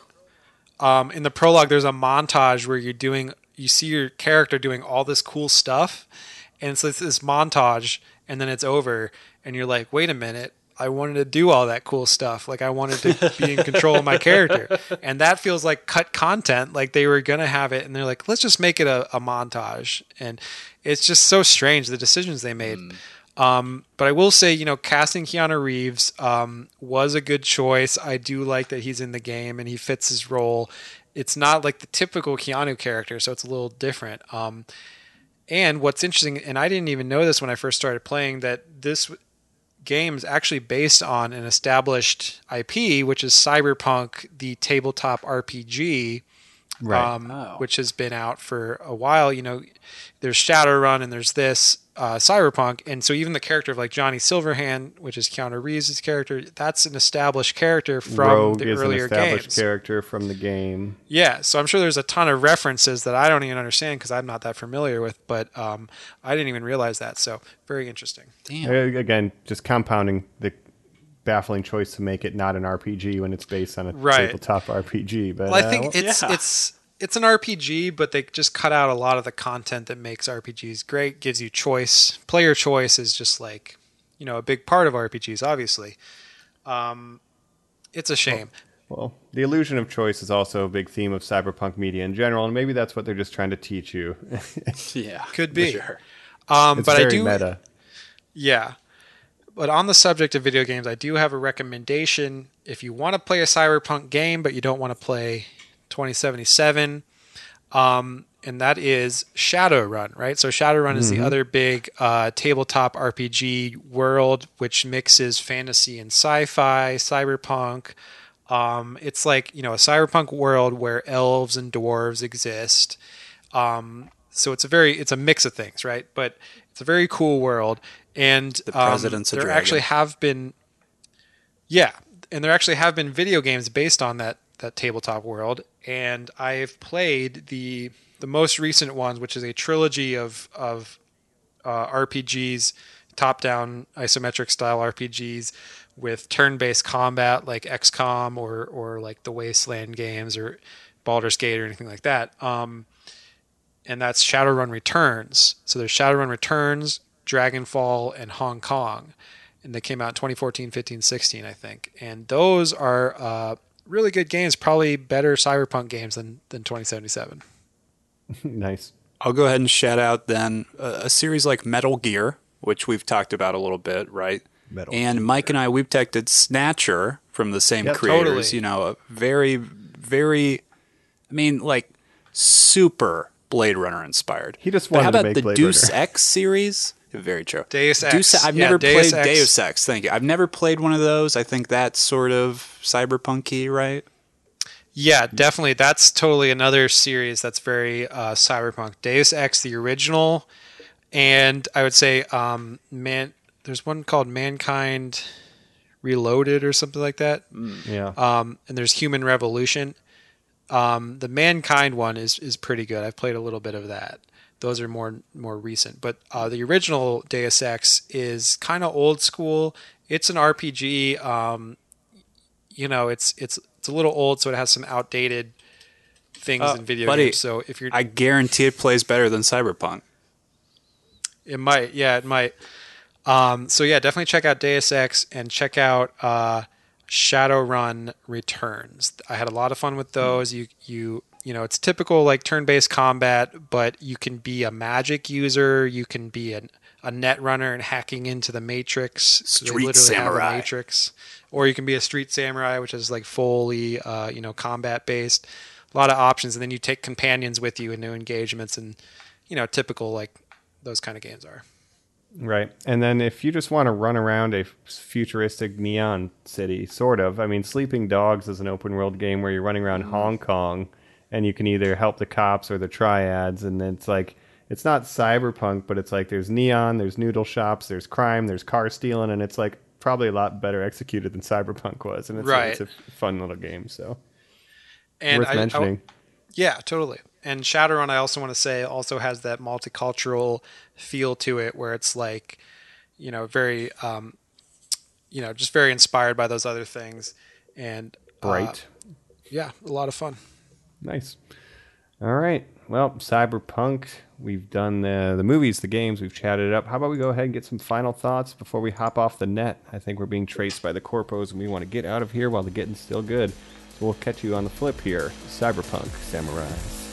um in the prologue there's a montage where you're doing you see your character doing all this cool stuff and so it's this montage and then it's over and you're like, "Wait a minute. I wanted to do all that cool stuff. Like I wanted to be in control of my character." And that feels like cut content like they were going to have it and they're like, "Let's just make it a, a montage." And it's just so strange the decisions they made. Um, but I will say, you know, casting Keanu Reeves um, was a good choice. I do like that he's in the game and he fits his role. It's not like the typical Keanu character, so it's a little different. Um, and what's interesting, and I didn't even know this when I first started playing, that this game is actually based on an established IP, which is Cyberpunk, the tabletop RPG Right. um, which has been out for a while. You know, there's Shadowrun and there's this uh, Cyberpunk, and so even the character of like Johnny Silverhand, which is Keanu Reeves' character, that's an established character from Rogue the is an earlier established games. character from the game. Yeah, so I'm sure there's a ton of references that I don't even understand because I'm not that familiar with, but um, I didn't even realize that. So very interesting. Damn. Uh, Again, just compounding the baffling choice to make it not an RPG when it's based on a Right. tabletop RPG. But Well, I uh, think it's yeah. it's it's an RPG, but they just cut out a lot of the content that makes RPGs great. Gives you choice. Player choice is just like you know a big part of RPGs. Obviously, um, it's a shame. Well, the illusion of choice is also a big theme of cyberpunk media in general, and maybe that's what they're just trying to teach you. Yeah. Could for be. Sure. Um, it's but very I do. meta. Yeah. But on the subject of video games, I do have a recommendation. If you want to play a cyberpunk game, but you don't want to play 2077, um, and that is Shadowrun, right? So Shadowrun is the other big uh, tabletop RPG world, which mixes fantasy and sci-fi, cyberpunk. Um, it's like you know a cyberpunk world where elves and dwarves exist. Um, so it's a very it's a mix of things, right? But it's a very cool world, and The um, president's a there actually have been, yeah, and there actually have been video games based on that that tabletop world, and I've played the the most recent ones, which is a trilogy of of uh, RPGs, top down isometric style RPGs with turn based combat like XCOM or or like the Wasteland games or Baldur's Gate or anything like that. Um, and that's Shadowrun Returns. So there's Shadowrun Returns, Dragonfall, and Hong Kong. And they came out in 2014, 15, 16, I think. And those are uh, really good games, probably better cyberpunk games than, than 2077. nice. I'll go ahead and shout out then a, a series like Metal Gear, which we've talked about a little bit, right? Metal and Mike and I, we've texted Snatcher from the same Yeah, creators. totally. You know, a very, very, I mean, like super Blade Runner inspired. He just But how wanted to about make the Blade Deuce Runner. X series? Very true. Deus Ex. Deuce, I've Yeah, never Deus played Ex. Deus Ex. Thank you. I've never played one of those. I think that's sort of cyberpunky, right? Yeah, definitely. That's totally another series that's very uh, cyberpunk. Deus Ex, the original, and I would say, um, man, there's one called Mankind Reloaded or something like that. Yeah. Um, and there's Human Revolution. Um, the Mankind one is is pretty good. I've played a little bit of that. Those are more more recent, but uh, the original Deus Ex is kind of old school. It's an RPG. Um, you know, it's it's it's a little old, so it has some outdated things Uh, in video buddy, games. So if you're, I guarantee it plays better than Cyberpunk. It might, yeah, it might. Um, so yeah, definitely check out Deus Ex and check out uh, Shadowrun Returns. I had a lot of fun with those. You you you know, it's typical like turn-based combat, but you can be a magic user. You can be an, a net runner and hacking into the Matrix. Street literally have a samurai. Matrix, or you can be a street samurai, which is like fully uh, you know combat based. A lot of options, and then you take companions with you in new engagements, and you know, typical like those kind of games are. Right. And then if you just want to run around a futuristic neon city, sort of. I mean, Sleeping Dogs is an open world game where you're running around Hong Kong and you can either help the cops or the triads, and it's like it's not cyberpunk, but it's like there's neon, there's noodle shops, there's crime, there's car stealing, and it's like probably a lot better executed than cyberpunk was, and it's, Right. it's a fun little game. So And worth I- I- mentioning. Yeah, totally. And Shadowrun, I also want to say, also has that multicultural feel to it, where it's like, you know, very, um, you know, just very inspired by those other things, and uh, Bright. yeah, a lot of fun. Nice. All right. Well, Cyberpunk. We've done the the movies, the games. We've chatted it up. How about we go ahead and get some final thoughts before we hop off the net? I think we're being traced by the corpos, and we want to get out of here while the getting's still good. So we'll catch you on the flip here. Cyberpunk Samurai.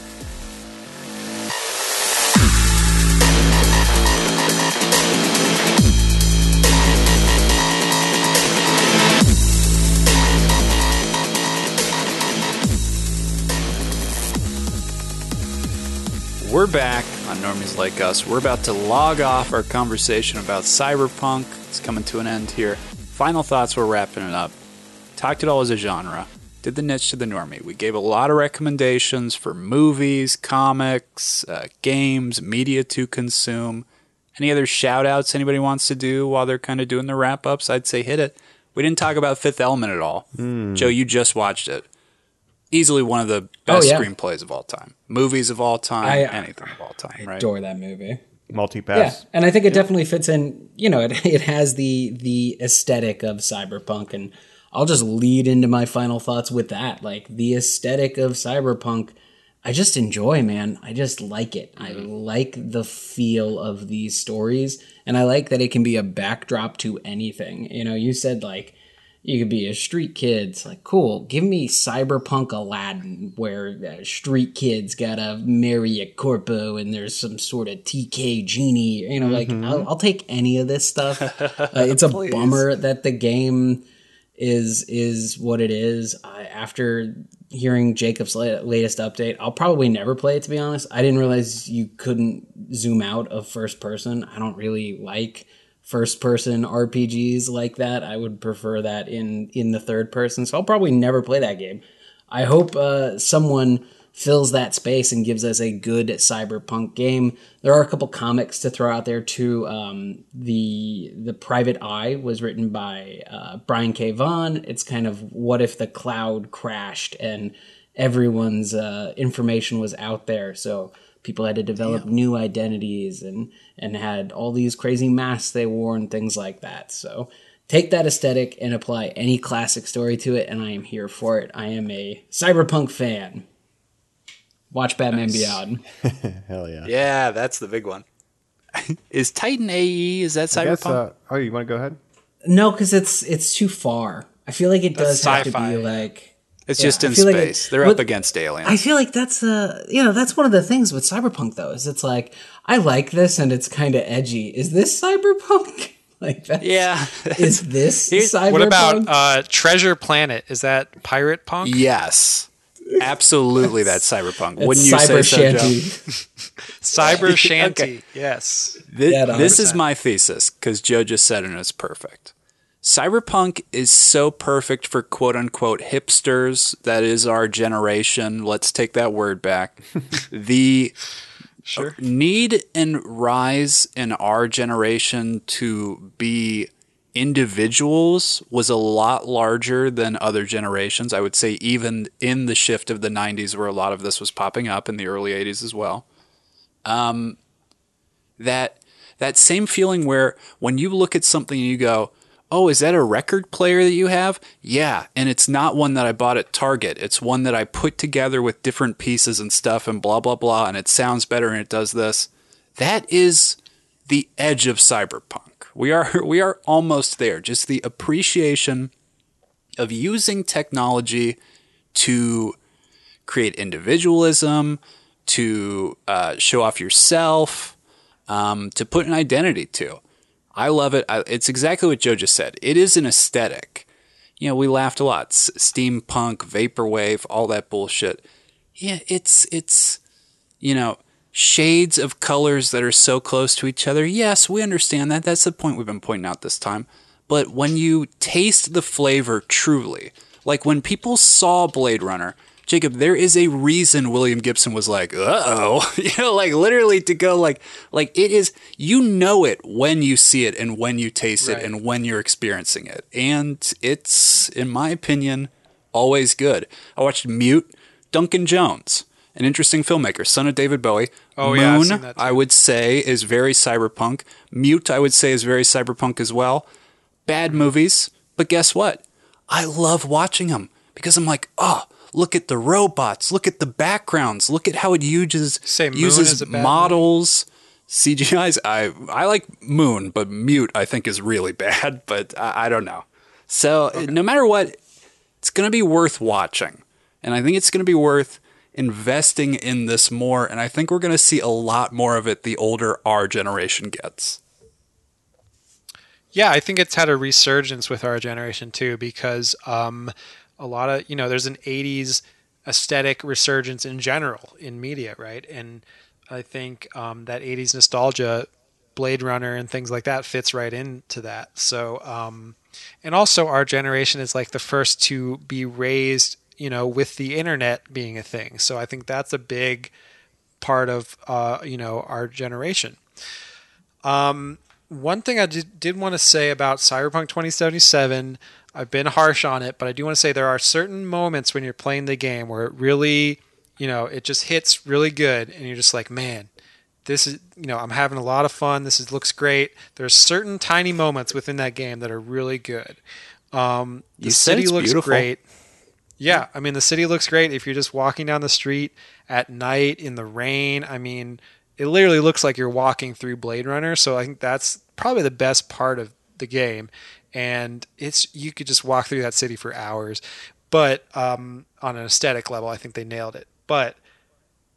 We're back on Normies Like Us. We're about to log off our conversation about cyberpunk. It's coming to an end here. Final thoughts, we're wrapping it up. Talked it all as a genre. Did the niche to the normie. We gave a lot of recommendations for movies, comics, uh, games, media to consume. Any other shout outs anybody wants to do while they're kind of doing the wrap ups? I'd say hit it. We didn't talk about Fifth Element at all. Joe, you just watched it. Easily one of the oh, best Oh, yeah. screenplays of all time, movies of all time, I- uh, anything of all time, right? Adore that movie. Multipass. Yeah, and I think it definitely fits in. You know, it it has the the aesthetic of cyberpunk, and I'll just lead into my final thoughts with that. Like the aesthetic of cyberpunk, I just enjoy, man. I just like it. I mm-hmm. like the feel of these stories, and I like that it can be a backdrop to anything. You know, you said like you could be a street kid. It's like, cool. Give me cyberpunk Aladdin, where uh, street kids gotta marry a corpo and there's some sort of TK genie. You know, like I'll, I'll take any of this stuff. Uh, it's a bummer that the game is is what it is. I, after hearing Jacob's la- latest update, I'll probably never play it. To be honest, I didn't realize you couldn't zoom out of first person. I don't really like first person RPGs like that. I would prefer that in in the third person. So I'll probably never play that game. I hope uh, someone fills that space and gives us a good cyberpunk game. There are a couple comics to throw out there too. Um, the the Private Eye was written by uh, Brian K. Vaughan. It's kind of what if the cloud crashed and everyone's uh, information was out there, so people had to develop new identities and and had all these crazy masks they wore and things like that. So take that aesthetic and apply any classic story to it, and I am here for it. I am a cyberpunk fan. Watch Batman Beyond. Hell yeah. Yeah, that's the big one. is Titan AE? Is that I guess, cyberpunk? uh, oh, you want to go ahead? No, because it's it's too far. I feel like it does That's have to sci-fi. be like. It's yeah, just in feel like it- space. They're but up against aliens. I feel like that's uh you know that's one of the things with cyberpunk though is it's like I like this and it's kind of edgy. Is this cyberpunk? like that? yeah. Is this Here's- cyberpunk? What about uh, Treasure Planet? Is that pirate punk? yes. Absolutely, that's cyberpunk. It's Wouldn't you cyber say so, Joe? shanty. Cyber Shanty. Yes. Thi- Yeah, this is my thesis because Joe just said it and it's perfect. Cyberpunk is so perfect for quote unquote hipsters. That is our generation. Let's take that word back. the Sure. need and rise in our generation to be individuals was a lot larger than other generations. I would say even in the shift of the 90s where a lot of this was popping up in the early 80s as well. Um that that same feeling where when you look at something and you go, "Oh, is that a record player that you have?" Yeah, and it's not one that I bought at Target. It's one that I put together with different pieces and stuff and blah blah blah and it sounds better and it does this. That is the edge of cyberpunk. We are we are almost there. Just the appreciation of using technology to create individualism, to uh, show off yourself, um, to put an identity to. I love it. I, it's exactly what Joe just said. It is an aesthetic. You know, we laughed a lot. S- steampunk, vaporwave, all that bullshit. Yeah, it's it's you know shades of colors that are so close to each other. Yes, we understand that. That's the point we've been pointing out this time. But when you taste the flavor truly, like when people saw Blade Runner, Jacob, there is a reason William Gibson was like, "Uh oh," you know, like literally to go like, like it is. You know it when you see it and when you taste Right. it and when you're experiencing it, and it's, in my opinion, always good. I watched Mute, Duncan Jones, an interesting filmmaker, son of David Bowie. Oh, Moon, yeah, I've seen that too. I would say is very cyberpunk. Mute, I would say is very cyberpunk as well. Bad movies, but guess what? I love watching them because I'm like, oh, look at the robots, look at the backgrounds, look at how it uses uses is a bad models, CGI's. I I like Moon, but Mute I think is really bad. But I, I don't know. So no matter what, it's going to be worth watching, and I think it's going to be worth investing in this more. And I think we're going to see a lot more of it the older our generation gets. Yeah, I think it's had a resurgence with our generation too, because um, a lot of you know, there's an '80s aesthetic resurgence in general in media, right? And I think um, that '80s nostalgia, Blade Runner and things like that, fits right into that. So, um, and also our generation is like the first to be raised, you know, with the internet being a thing. So I think that's a big part of uh, you know our generation. Um, one thing I did, did want to say about Cyberpunk 2077, I've been harsh on it, but I do want to say there are certain moments when you're playing the game where it really, you know, it just hits really good, and you're just like, man, this is, you know, I'm having a lot of fun. This is, looks great. There's certain tiny moments within that game that are really good. Um, the You city looks beautiful. great. Yeah, I mean the city looks great if you're just walking down the street at night in the rain. I mean, it literally looks like you're walking through Blade Runner, so I think that's probably the best part of the game. And it's you could just walk through that city for hours. But um, on an aesthetic level, I think they nailed it. But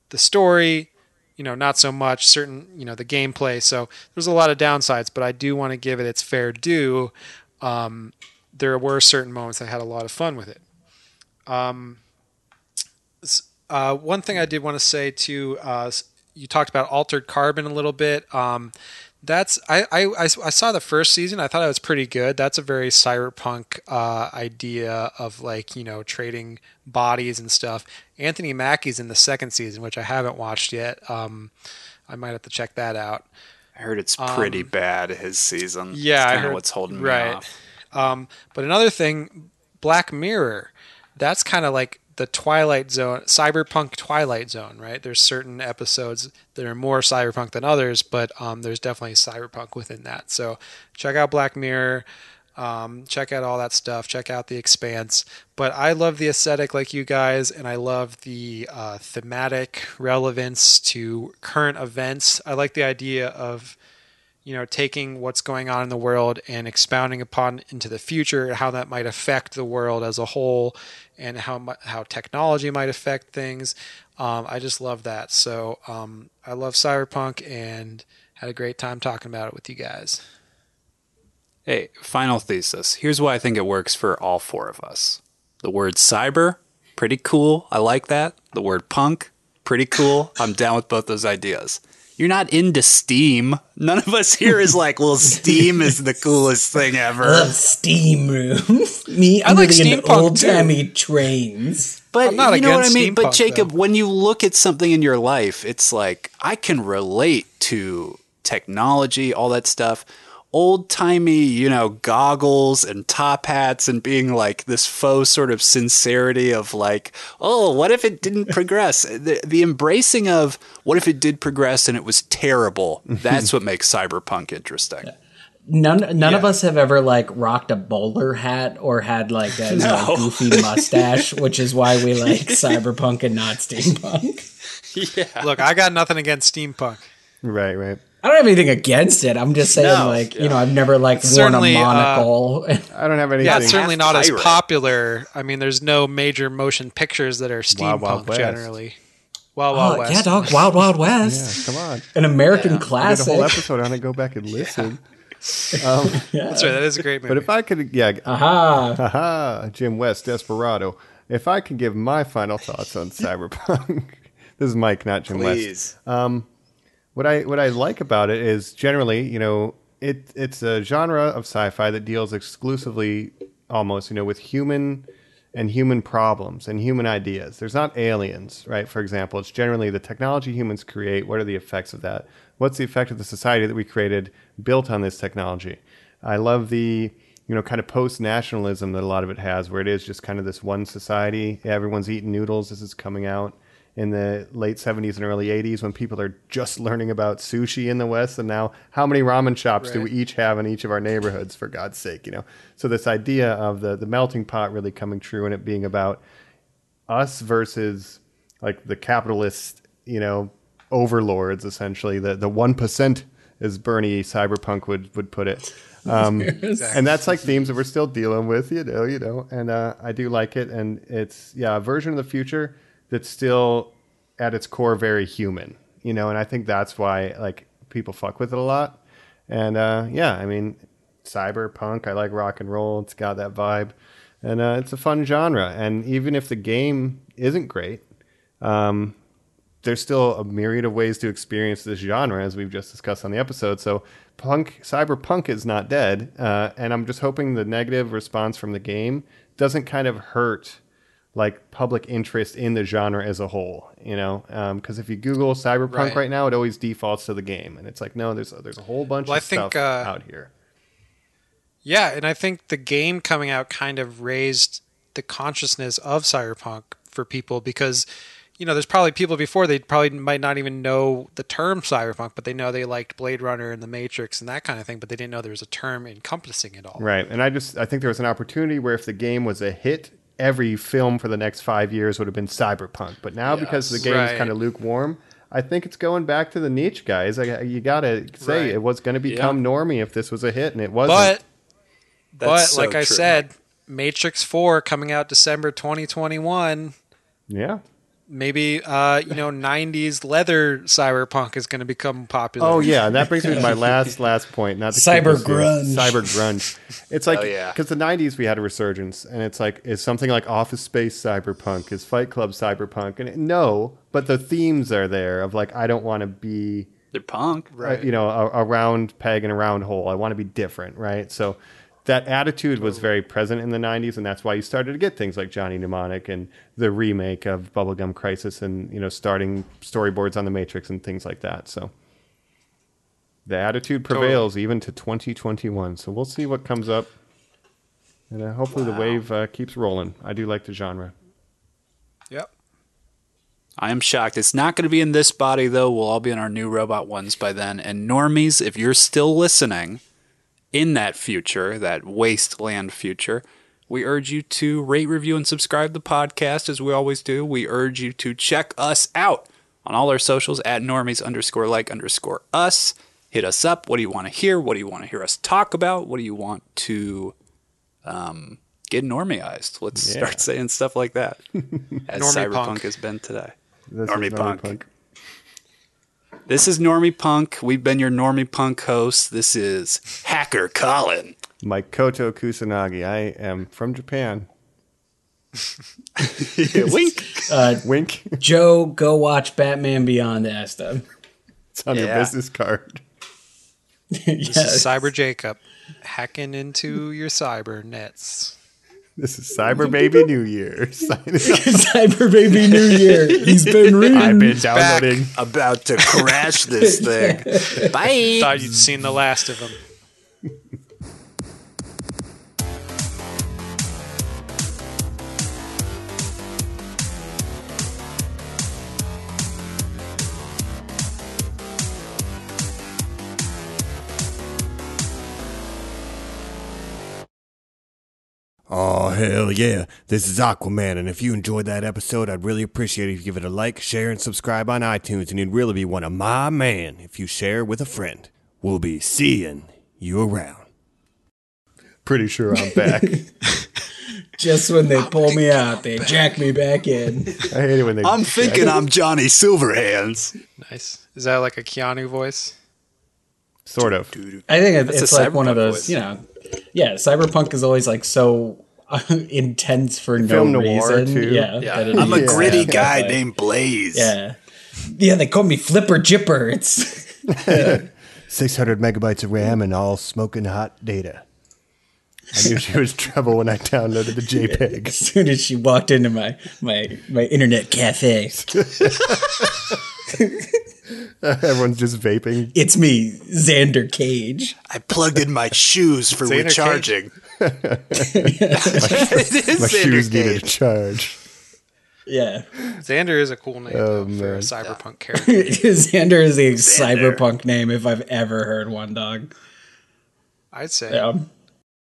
the story, you know, not so much. Certain, you know, the gameplay. So there's a lot of downsides, but I do want to give it its fair due. Um, there were certain moments I had a lot of fun with it. Um, uh, one thing I did want to say too, uh, you talked about altered carbon a little bit. Um, that's I, I, I saw the first season. I thought it was pretty good. That's a very cyberpunk uh, idea of like you know trading bodies and stuff. Anthony Mackie's in the second season, which I haven't watched yet. Um, I might have to check that out. I heard it's pretty bad his season. Um, Yeah, I heard what's holding right. me off. Um, but another thing, Black Mirror, that's kind of like the Twilight Zone, cyberpunk Twilight Zone, right? There's certain episodes that are more cyberpunk than others, but um, there's definitely cyberpunk within that. So check out Black Mirror. Um, check out all that stuff. Check out The Expanse. But I love the aesthetic like you guys, and I love the uh, thematic relevance to current events. I like the idea of you know, taking what's going on in the world and expounding upon into the future, how that might affect the world as a whole, and how how technology might affect things. Um, I just love that. So um, I love cyberpunk and had a great time talking about it with you guys. Hey, final thesis. Here's why I think it works for all four of us. The word cyber, pretty cool. I like that. The word punk, pretty cool. I'm down with both those ideas. You're not into Steam. None of us here is like, well, Steam is the coolest thing ever. Love steam room. Me, I I'm like really into steampunk, old timey trains. But I'm not you know what I against mean? But Jacob, though. when you look at something in your life, it's like I can relate to technology, all that stuff. Old timey, you know, goggles and top hats and being like this faux sort of sincerity of like, oh, what if it didn't progress? The, the embracing of what if it did progress and it was terrible. That's what makes cyberpunk interesting. None, none of us have ever like rocked a bowler hat or had like a you know, goofy mustache, which is why we like cyberpunk and not steampunk. Yeah. Look, I got nothing against steampunk. Right, right. I don't have anything against it. I'm just saying, No, like, you know, I've never like worn a Certainly, uh, monocle. I don't have anything. Yeah, it's certainly not as popular. I mean, there's no major motion pictures that are Wild Wild steampunk generally. Wild Wild oh, West. yeah, dog, Wild Wild West, Yeah, come on. an American I did a whole episode on it. Go back and listen. That's right. That is a great movie. But if I could, yeah, Aha! Aha. Jim West, Desperado. If I can give my final thoughts on Cyberpunk, this is Mike, not Jim West. Um, what I what I like about it is generally, you know, it it's a genre of sci-fi that deals exclusively, almost, you know, with human and human problems and human ideas. There's not aliens, right? For example, it's generally the technology humans create. What are the effects of that? What's the effect of the society that we created built on this technology? I love the you know kind of post nationalism that a lot of it has, where it is just kind of this one society. Everyone's eating noodles. This is coming out in the late 70s and early 80s when people are just learning about sushi in the West. And now, how many ramen shops do we each have in each of our neighborhoods, for God's sake? You know, so this idea of the, the melting pot really coming true and it being about us versus like the capitalist, you know, overlords, essentially, the, the 1%, as Bernie Cyberpunk would, would put it. Um, And that's like themes that we're still dealing with, you know, you know, and uh, I do like it. And it's, yeah, a version of the future that's still at its core very human, you know, and I think that's why like people fuck with it a lot. And uh, yeah, I mean, cyberpunk, I like rock and roll. It's got that vibe, and uh, it's a fun genre. And even if the game isn't great, um, there's still a myriad of ways to experience this genre, as we've just discussed on the episode. So, punk, cyberpunk is not dead, uh, and I'm just hoping the negative response from the game doesn't kind of hurt like public interest in the genre as a whole. You know, because if you Google cyberpunk right. Right. now, it always defaults to the game, and it's like, no, there's there's a whole bunch Well, I think, stuff uh, out here. Yeah, and I think the game coming out kind of raised the consciousness of cyberpunk for people because you know there's probably people before they probably might not even know the term cyberpunk but they know they liked blade runner and the matrix and that kind of thing but they didn't know there was a term encompassing it all Right. And I just I think there was an opportunity where if the game was a hit, every film for the next five years would have been cyberpunk. But now because the game is kind of lukewarm, I think it's going back to the niche guys. I, you gotta say Right. it was going to become normie if this was a hit, and it wasn't. but but so like i said matrix 4 coming out december 2021 yeah. Maybe uh you know 90s leather cyberpunk is going to become popular Oh yeah, and that brings me to my last last point. Not to keep Cyber this here. grunge. Cyber grunge. It's like Oh, yeah. because the '90s we had a resurgence, and it's like is something like Office Space cyberpunk, is Fight Club cyberpunk, and it, no, but the themes are there of like I don't want to be They're punk. uh, you know, a, a round peg and a round hole. I want to be different, right? So that attitude was very present in the 90s, and that's why you started to get things like Johnny Mnemonic and the remake of Bubblegum Crisis and, you know, starting storyboards on The Matrix and things like that. So the attitude prevails even to 2021. So we'll see what comes up. And uh, hopefully the wave uh, keeps rolling. I do like the genre. yep I am shocked. It's not going to be in this body, though. We'll all be in our new robot ones by then. And normies, if you're still listening in that future, that wasteland future, we urge you to rate, review, and subscribe the podcast as we always do. We urge you to check us out on all our socials at normies underscore like underscore us. Hit us up. What do you want to hear? What do you want to hear us talk about? What do you want to um, get normieized? Let's Yeah. start saying stuff like that, as Normie cyberpunk punk. has been today. This Normie is Punk. This is Normie Punk. We've been your Normie Punk host. This is Hacker Colin. Motoko Kusanagi. I am from Japan. Wink. Uh, Wink. Joe, go watch Batman Beyond Asta. It's on your Yeah. business card. this is yes. cyber jacob hacking into your cyber nets This is Cyber Baby New Year. Cyber Baby New Year. He's been reading. I've been downloading. About to crash this thing. Bye. thought you'd seen the last of them Oh, hell yeah. This is Aquaman, and if you enjoyed that episode, I'd really appreciate it if you give it a like, share, and subscribe on iTunes, and you'd really be one of my man if you share with a friend. We'll be seeing you around. Pretty sure I'm back. Just when they pull me out, they jack me back in. I hate it when they. I'm thinking I'm Johnny Silverhands. nice is that like a keanu voice sort of. I think it- That's it's like one of those, voice. you know. Yeah, cyberpunk is always like so intense for no Film noir, reason. too. Yeah, Yeah. I'm a gritty yeah, guy but, named Blaze. Yeah, yeah. They call me Flipper Jipper. It's 600 megabytes of RAM and all smoking hot data. I knew she was trouble when I downloaded the JPEG. As soon as she walked into my my my internet cafe, Everyone's just vaping. it's me, Xander Cage. I plugged in my shoes for Xander recharging. it is My Xander shoes needed a charge. Yeah, Xander is a cool name Oh, though, for a man. cyberpunk character. Xander is a Xander. cyberpunk name if I've ever heard one. Dog. I'd say. Yeah.